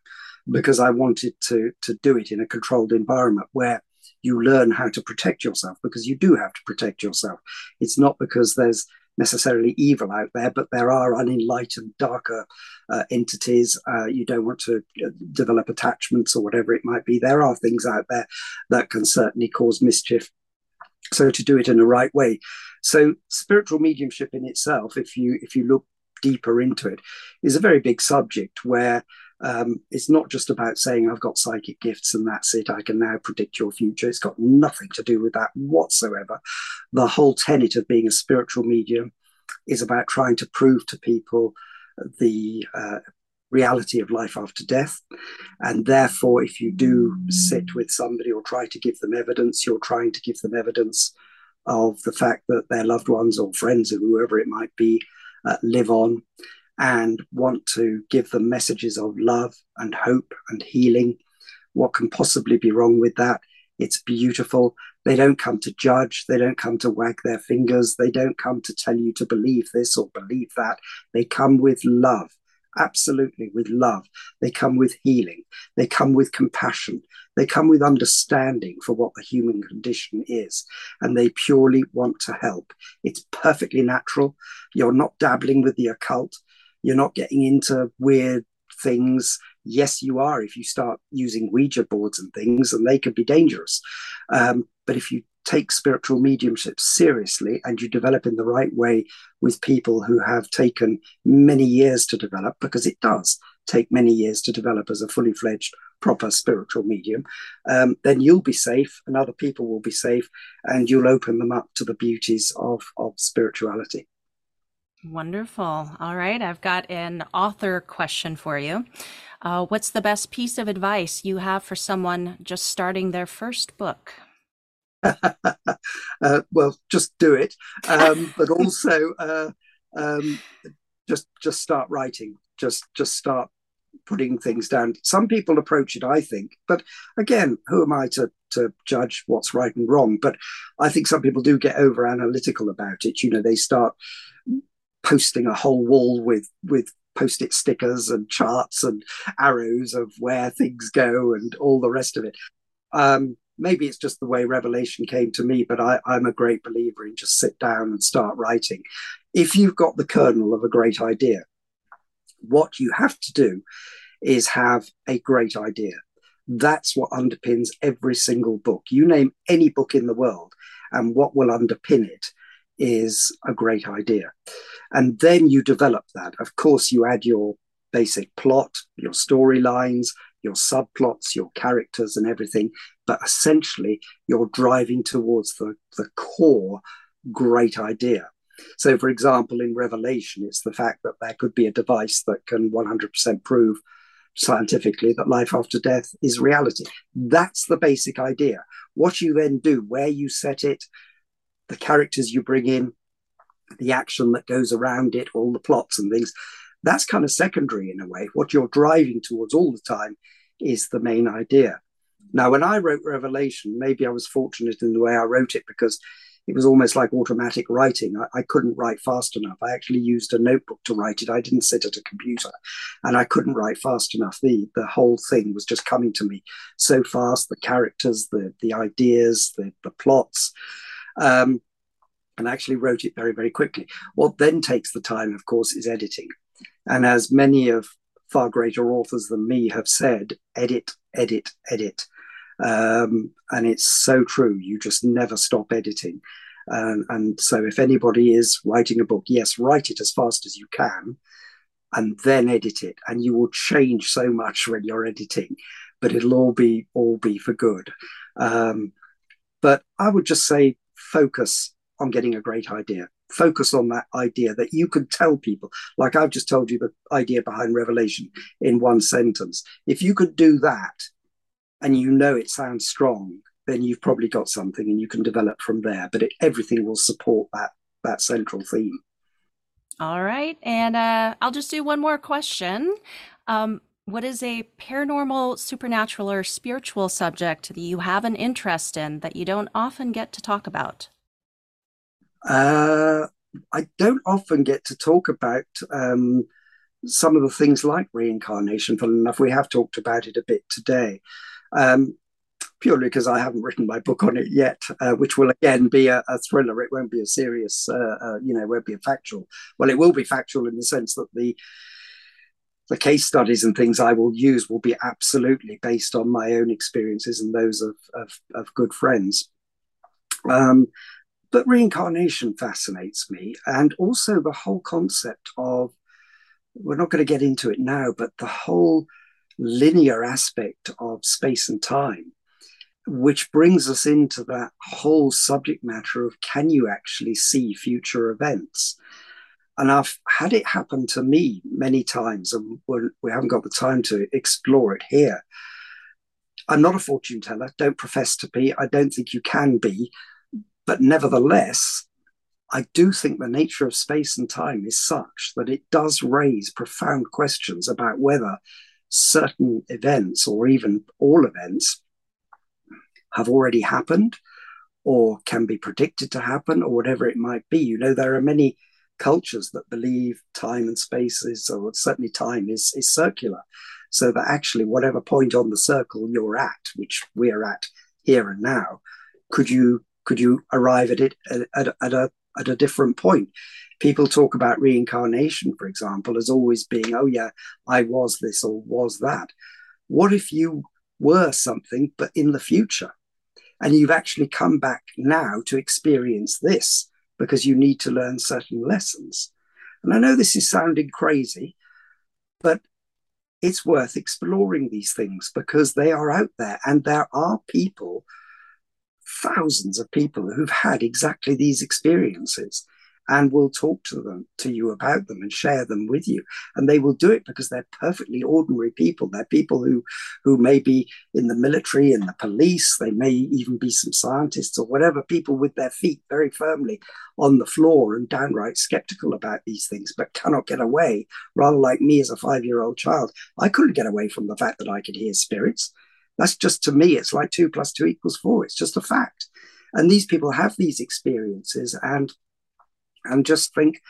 because I wanted to, to do it in a controlled environment where you learn how to protect yourself because you do have to protect yourself. It's not because there's necessarily evil out there, but there are unenlightened, darker uh, entities. Uh, you don't want to uh, develop attachments or whatever it might be. There are things out there that can certainly cause mischief. So to do it in the right way. So spiritual mediumship in itself, if you if you look deeper into it, is a very big subject where um, it's not just about saying I've got psychic gifts and that's it. I can now predict your future. It's got nothing to do with that whatsoever. The whole tenet of being a spiritual medium is about trying to prove to people the uh, reality of life after death. And therefore, if you do sit with somebody or try to give them evidence, you're trying to give them evidence of the fact that their loved ones or friends or whoever it might be uh, live on and want to give them messages of love and hope and healing. What can possibly be wrong with that? It's beautiful. They don't come to judge. They don't come to wag their fingers. They don't come to tell you to believe this or believe that. They come with love, absolutely with love. They come with healing. They come with compassion. They come with understanding for what the human condition is. And they purely want to help. It's perfectly natural. You're not dabbling with the occult. You're not getting into weird things. Yes, you are if you start using Ouija boards and things, and they can be dangerous. Um, but if you take spiritual mediumship seriously and you develop in the right way with people who have taken many years to develop, because it does take many years to develop as a fully fledged, proper spiritual medium, um, then you'll be safe and other people will be safe and you'll open them up to the beauties of, of spirituality. Wonderful. All right. I've got an author question for you. Uh, what's the best piece of advice you have for someone just starting their first book? uh, well, just do it, um, but also uh, um, just just start writing. Just just start putting things down. Some people approach it, I think, but again, who am I to to judge what's right and wrong? But I think some people do get over analytical about it. You know, they start posting a whole wall with with post-it stickers and charts and arrows of where things go and all the rest of it. Um, maybe it's just the way revelation came to me, but I, I'm a great believer in just sit down and start writing. If you've got the kernel of a great idea, what you have to do is have a great idea. That's what underpins every single book. You name any book in the world, and what will underpin it is a great idea. And then you develop that. Of course, you add your basic plot, your storylines, your subplots, your characters, and everything but essentially you're driving towards the, the core great idea. So, for example, in Revelation, it's the fact that there could be a device that can 100% prove scientifically that life after death is reality. That's the basic idea. What you then do, where you set it, the characters you bring in, the action that goes around it, all the plots and things, that's kind of secondary in a way. What you're driving towards all the time is the main idea. Now, when I wrote Revelation, maybe I was fortunate in the way I wrote it because it was almost like automatic writing. I, I, couldn't write fast enough. I actually used a notebook to write it. I didn't sit at a computer, and I couldn't write fast enough. the The whole thing was just coming to me so fast. The characters, the the ideas, the the plots, um, and actually wrote it very very quickly. What then takes the time, of course, is editing. And as many of far greater authors than me have said, edit, edit, edit. Um, and it's so true. You just never stop editing. Um, and so, if anybody is writing a book, yes, write it as fast as you can and then edit it. And you will change so much when you're editing, but it'll all be all be for good. Um, but I would just say focus on getting a great idea focus on that idea that you could tell people, like I've just told you the idea behind Revelation in one sentence. If you could do that and you know it sounds strong, then you've probably got something and you can develop from there. But it, everything will support that that central theme. All right, and uh, I'll just do one more question. Um, what is a paranormal, supernatural, or spiritual subject that you have an interest in that you don't often get to talk about? Uh, I don't often get to talk about um, some of the things like reincarnation. Funnily enough, we have talked about it a bit today, um, purely because I haven't written my book on it yet, uh, which will again be a, a, thriller. It won't be a serious, uh, uh, you know, it won't be a factual. Well, it will be factual in the sense that the the case studies and things I will use will be absolutely based on my own experiences and those of of, of good friends. Um, but reincarnation fascinates me, and also the whole concept of we're not going to get into it now, but the whole linear aspect of space and time, which brings us into that whole subject matter of can you actually see future events? And I've had it happen to me many times, and we haven't got the time to explore it here. I'm not a fortune teller, don't profess to be. I don't think you can be. But nevertheless, I do think the nature of space and time is such that it does raise profound questions about whether certain events or even all events have already happened or can be predicted to happen or whatever it might be. You know, there are many cultures that believe time and space is, or certainly time is, is circular. So that actually, whatever point on the circle you're at, which we're at here and now, could you could you arrive at it at, at, at a at a different point? People talk about reincarnation, for example, as always being, oh yeah, I was this or was that. What if you were something, but in the future? And you've actually come back now to experience this because you need to learn certain lessons. And I know this is sounding crazy, but it's worth exploring these things because they are out there and there are people thousands of people who've had exactly these experiences and will talk to them to you about them and share them with you. And they will do it because they're perfectly ordinary people. They're people who who may be in the military and the police. They may even be some scientists or whatever people with their feet very firmly on the floor and downright skeptical about these things but cannot get away. Rather like me as a 5 year old child i couldn't get away from the fact that i could hear spirits that's just to me, it's like two plus two equals four. It's just a fact. And these people have these experiences and and just think,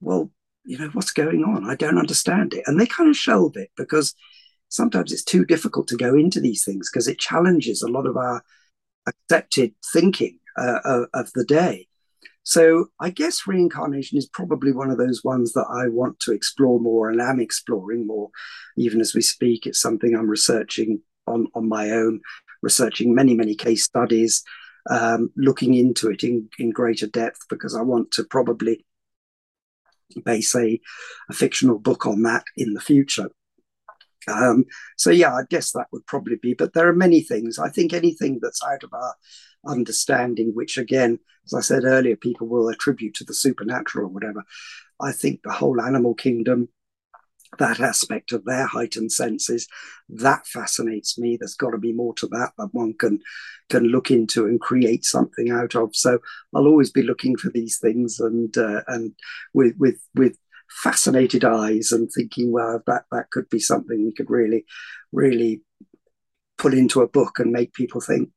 well, you know, what's going on? I don't understand it. And they kind of shelve it because sometimes it's too difficult to go into these things because it challenges a lot of our accepted thinking uh, of, of the day. So I guess reincarnation is probably one of those ones that I want to explore more and am exploring more, even as we speak. It's something I'm researching on, on my own, researching many, many case studies, um, looking into it in, in greater depth because I want to probably base a, a fictional book on that in the future. Um, so yeah, I guess that would probably be. But there are many things. I think anything that's out of our understanding, which again, as I said earlier, people will attribute to the supernatural or whatever. I think the whole animal kingdom, that aspect of their heightened senses, that fascinates me. There's got to be more to that that one can can look into and create something out of. So I'll always be looking for these things and uh, and with with with fascinated eyes and thinking, well, that that could be something we could really, really put into a book and make people think.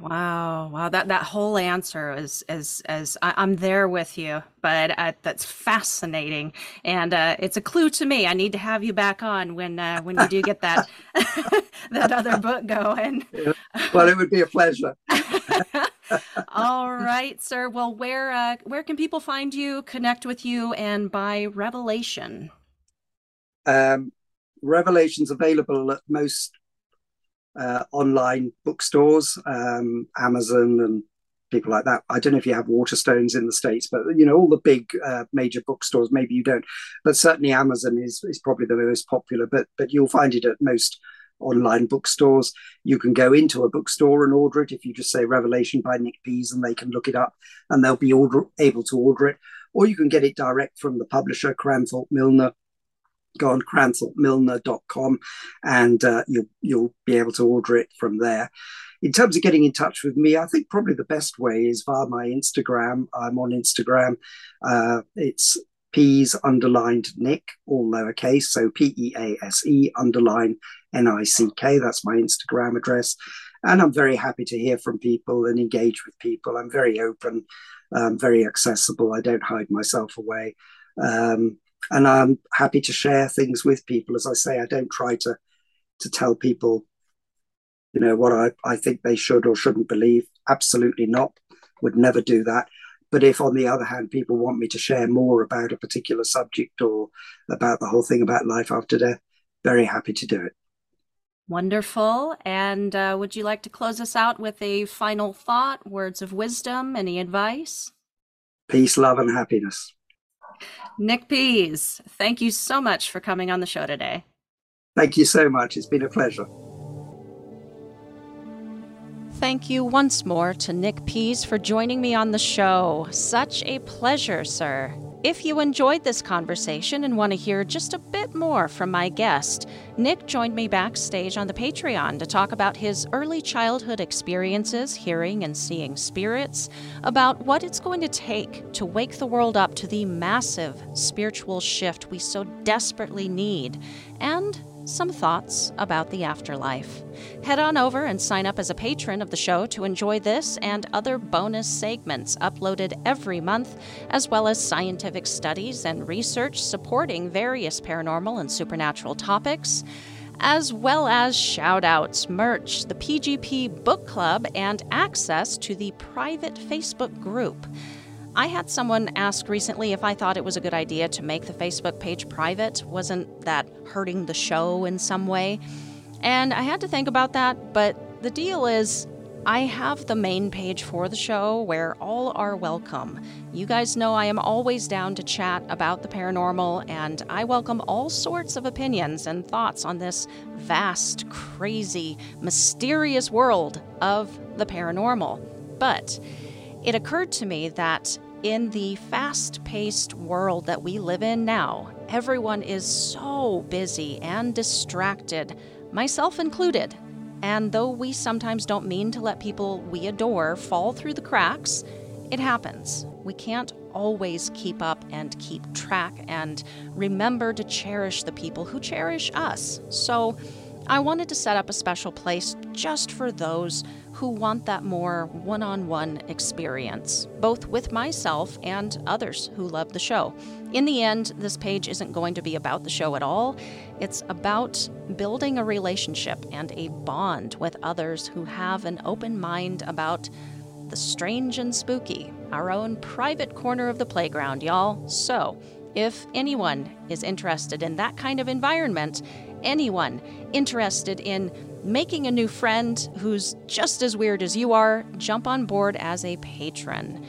Wow, wow! That that whole answer is is as I, am there with you, but uh, that's fascinating, and uh, it's a clue to me. I need to have you back on when uh, when you do get that that other book going. Well, it would be a pleasure. All right, sir. Well, where uh, where can people find you, connect with you, and buy Revelation? Um, Revelation's available at most uh, online bookstores, um, Amazon, and people like that. I don't know if you have Waterstones in the states, but you know all the big uh, major bookstores. Maybe you don't, but certainly Amazon is is probably the most popular. But but you'll find it at most online bookstores. You can go into a bookstore and order it if you just say Revelation by Nick Pease, and they can look it up and they'll be order, able to order it. Or you can get it direct from the publisher, Cranthorpe Millner. Go on cranthorpemillner.com and uh, you'll, you'll be able to order it from there. In terms of getting in touch with me, I think probably the best way is via my Instagram. I'm on Instagram. Uh, it's Pease underlined Nick, all lowercase. So P E A S E underline N I C K. That's my Instagram address. And I'm very happy to hear from people and engage with people. I'm very open, um, very accessible. I don't hide myself away. Um, and I'm happy to share things with people. As I say, I don't try to to tell people, you know, what I, I think they should or shouldn't believe. Absolutely not. Would never do that. But if, on the other hand, people want me to share more about a particular subject or about the whole thing about life after death, very happy to do it. Wonderful. And uh, would you like to close us out with a final thought, words of wisdom, any advice? Peace, love, and happiness. Nick Pease, thank you so much for coming on the show today. Thank you so much. It's been a pleasure. Thank you once more to Nick Pease for joining me on the show. Such a pleasure, sir. If you enjoyed this conversation and want to hear just a bit more from my guest, Nick joined me backstage on the Patreon to talk about his early childhood experiences hearing and seeing spirits, about what it's going to take to wake the world up to the massive spiritual shift we so desperately need, and some thoughts about the afterlife. Head on over and sign up as a patron of the show to enjoy this and other bonus segments uploaded every month, as well as scientific studies and research supporting various paranormal and supernatural topics. As well as shout outs, merch, the PGP Book Club, and access to the private Facebook group. I had someone ask recently if I thought it was a good idea to make the Facebook page private. Wasn't that hurting the show in some way? And I had to think about that, but the deal is I have the main page for the show where all are welcome. You guys know I am always down to chat about the paranormal, and I welcome all sorts of opinions and thoughts on this vast, crazy, mysterious world of the paranormal. But it occurred to me that in the fast paced world that we live in now, everyone is so busy and distracted, myself included. And though we sometimes don't mean to let people we adore fall through the cracks, it happens. We can't always keep up and keep track and remember to cherish the people who cherish us. So, I wanted to set up a special place just for those who want that more one on one experience, both with myself and others who love the show. In the end, this page isn't going to be about the show at all. It's about building a relationship and a bond with others who have an open mind about the strange and spooky, our own private corner of the playground, y'all. So, if anyone is interested in that kind of environment, anyone interested in making a new friend who's just as weird as you are, jump on board as a patron.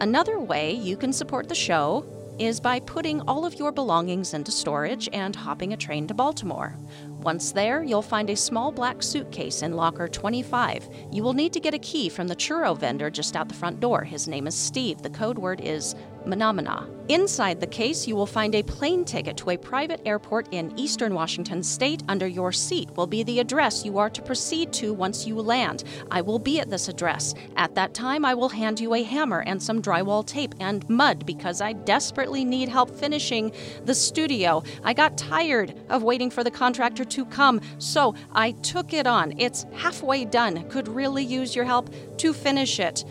Another way you can support the show is by putting all of your belongings into storage and hopping a train to Baltimore. Once there, you'll find a small black suitcase in locker 25. You will need to get a key from the churro vendor just out the front door. His name is Steve. The code word is Menomina. Inside the case, you will find a plane ticket to a private airport in eastern Washington state. Under your seat will be the address you are to proceed to once you land. I will be at this address. At that time, I will hand you a hammer and some drywall tape and mud because I desperately need help finishing the studio. I got tired of waiting for the contractor to come, so I took it on. It's halfway done. Could really use your help to finish it.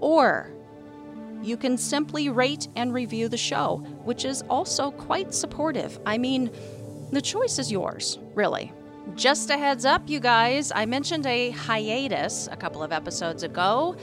Or you can simply rate and review the show, which is also quite supportive. I mean, the choice is yours, really. Just a heads up, you guys, I mentioned a hiatus a couple of episodes ago.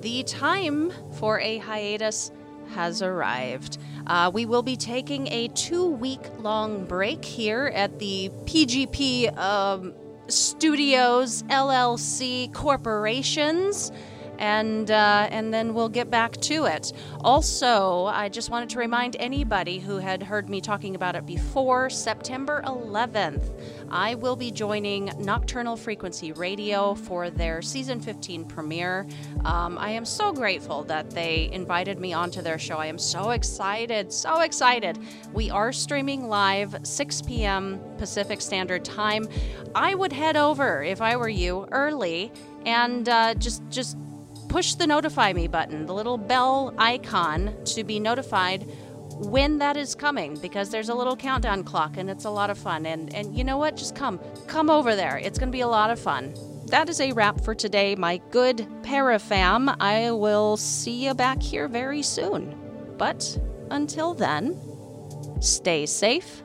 The time for a hiatus has arrived. Uh, we will be taking a two week long break here at the PGP um, Studios LLC Corporations and uh, and then we'll get back to it. Also, I just wanted to remind anybody who had heard me talking about it before, September 11th, I will be joining Nocturnal Frequency Radio for their season 15 premiere. Um, I am so grateful that they invited me onto their show. I am so excited, so excited. We are streaming live 6 p.m. Pacific Standard Time. I would head over if I were you early and uh, just just push the notify me button, the little bell icon, to be notified when that is coming because there's a little countdown clock and it's a lot of fun. And, and you know what? Just come. Come over there. It's going to be a lot of fun. That is a wrap for today, my good parafam. I will see you back here very soon. But until then, stay safe,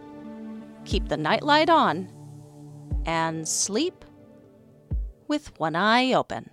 keep the nightlight on, and sleep with one eye open.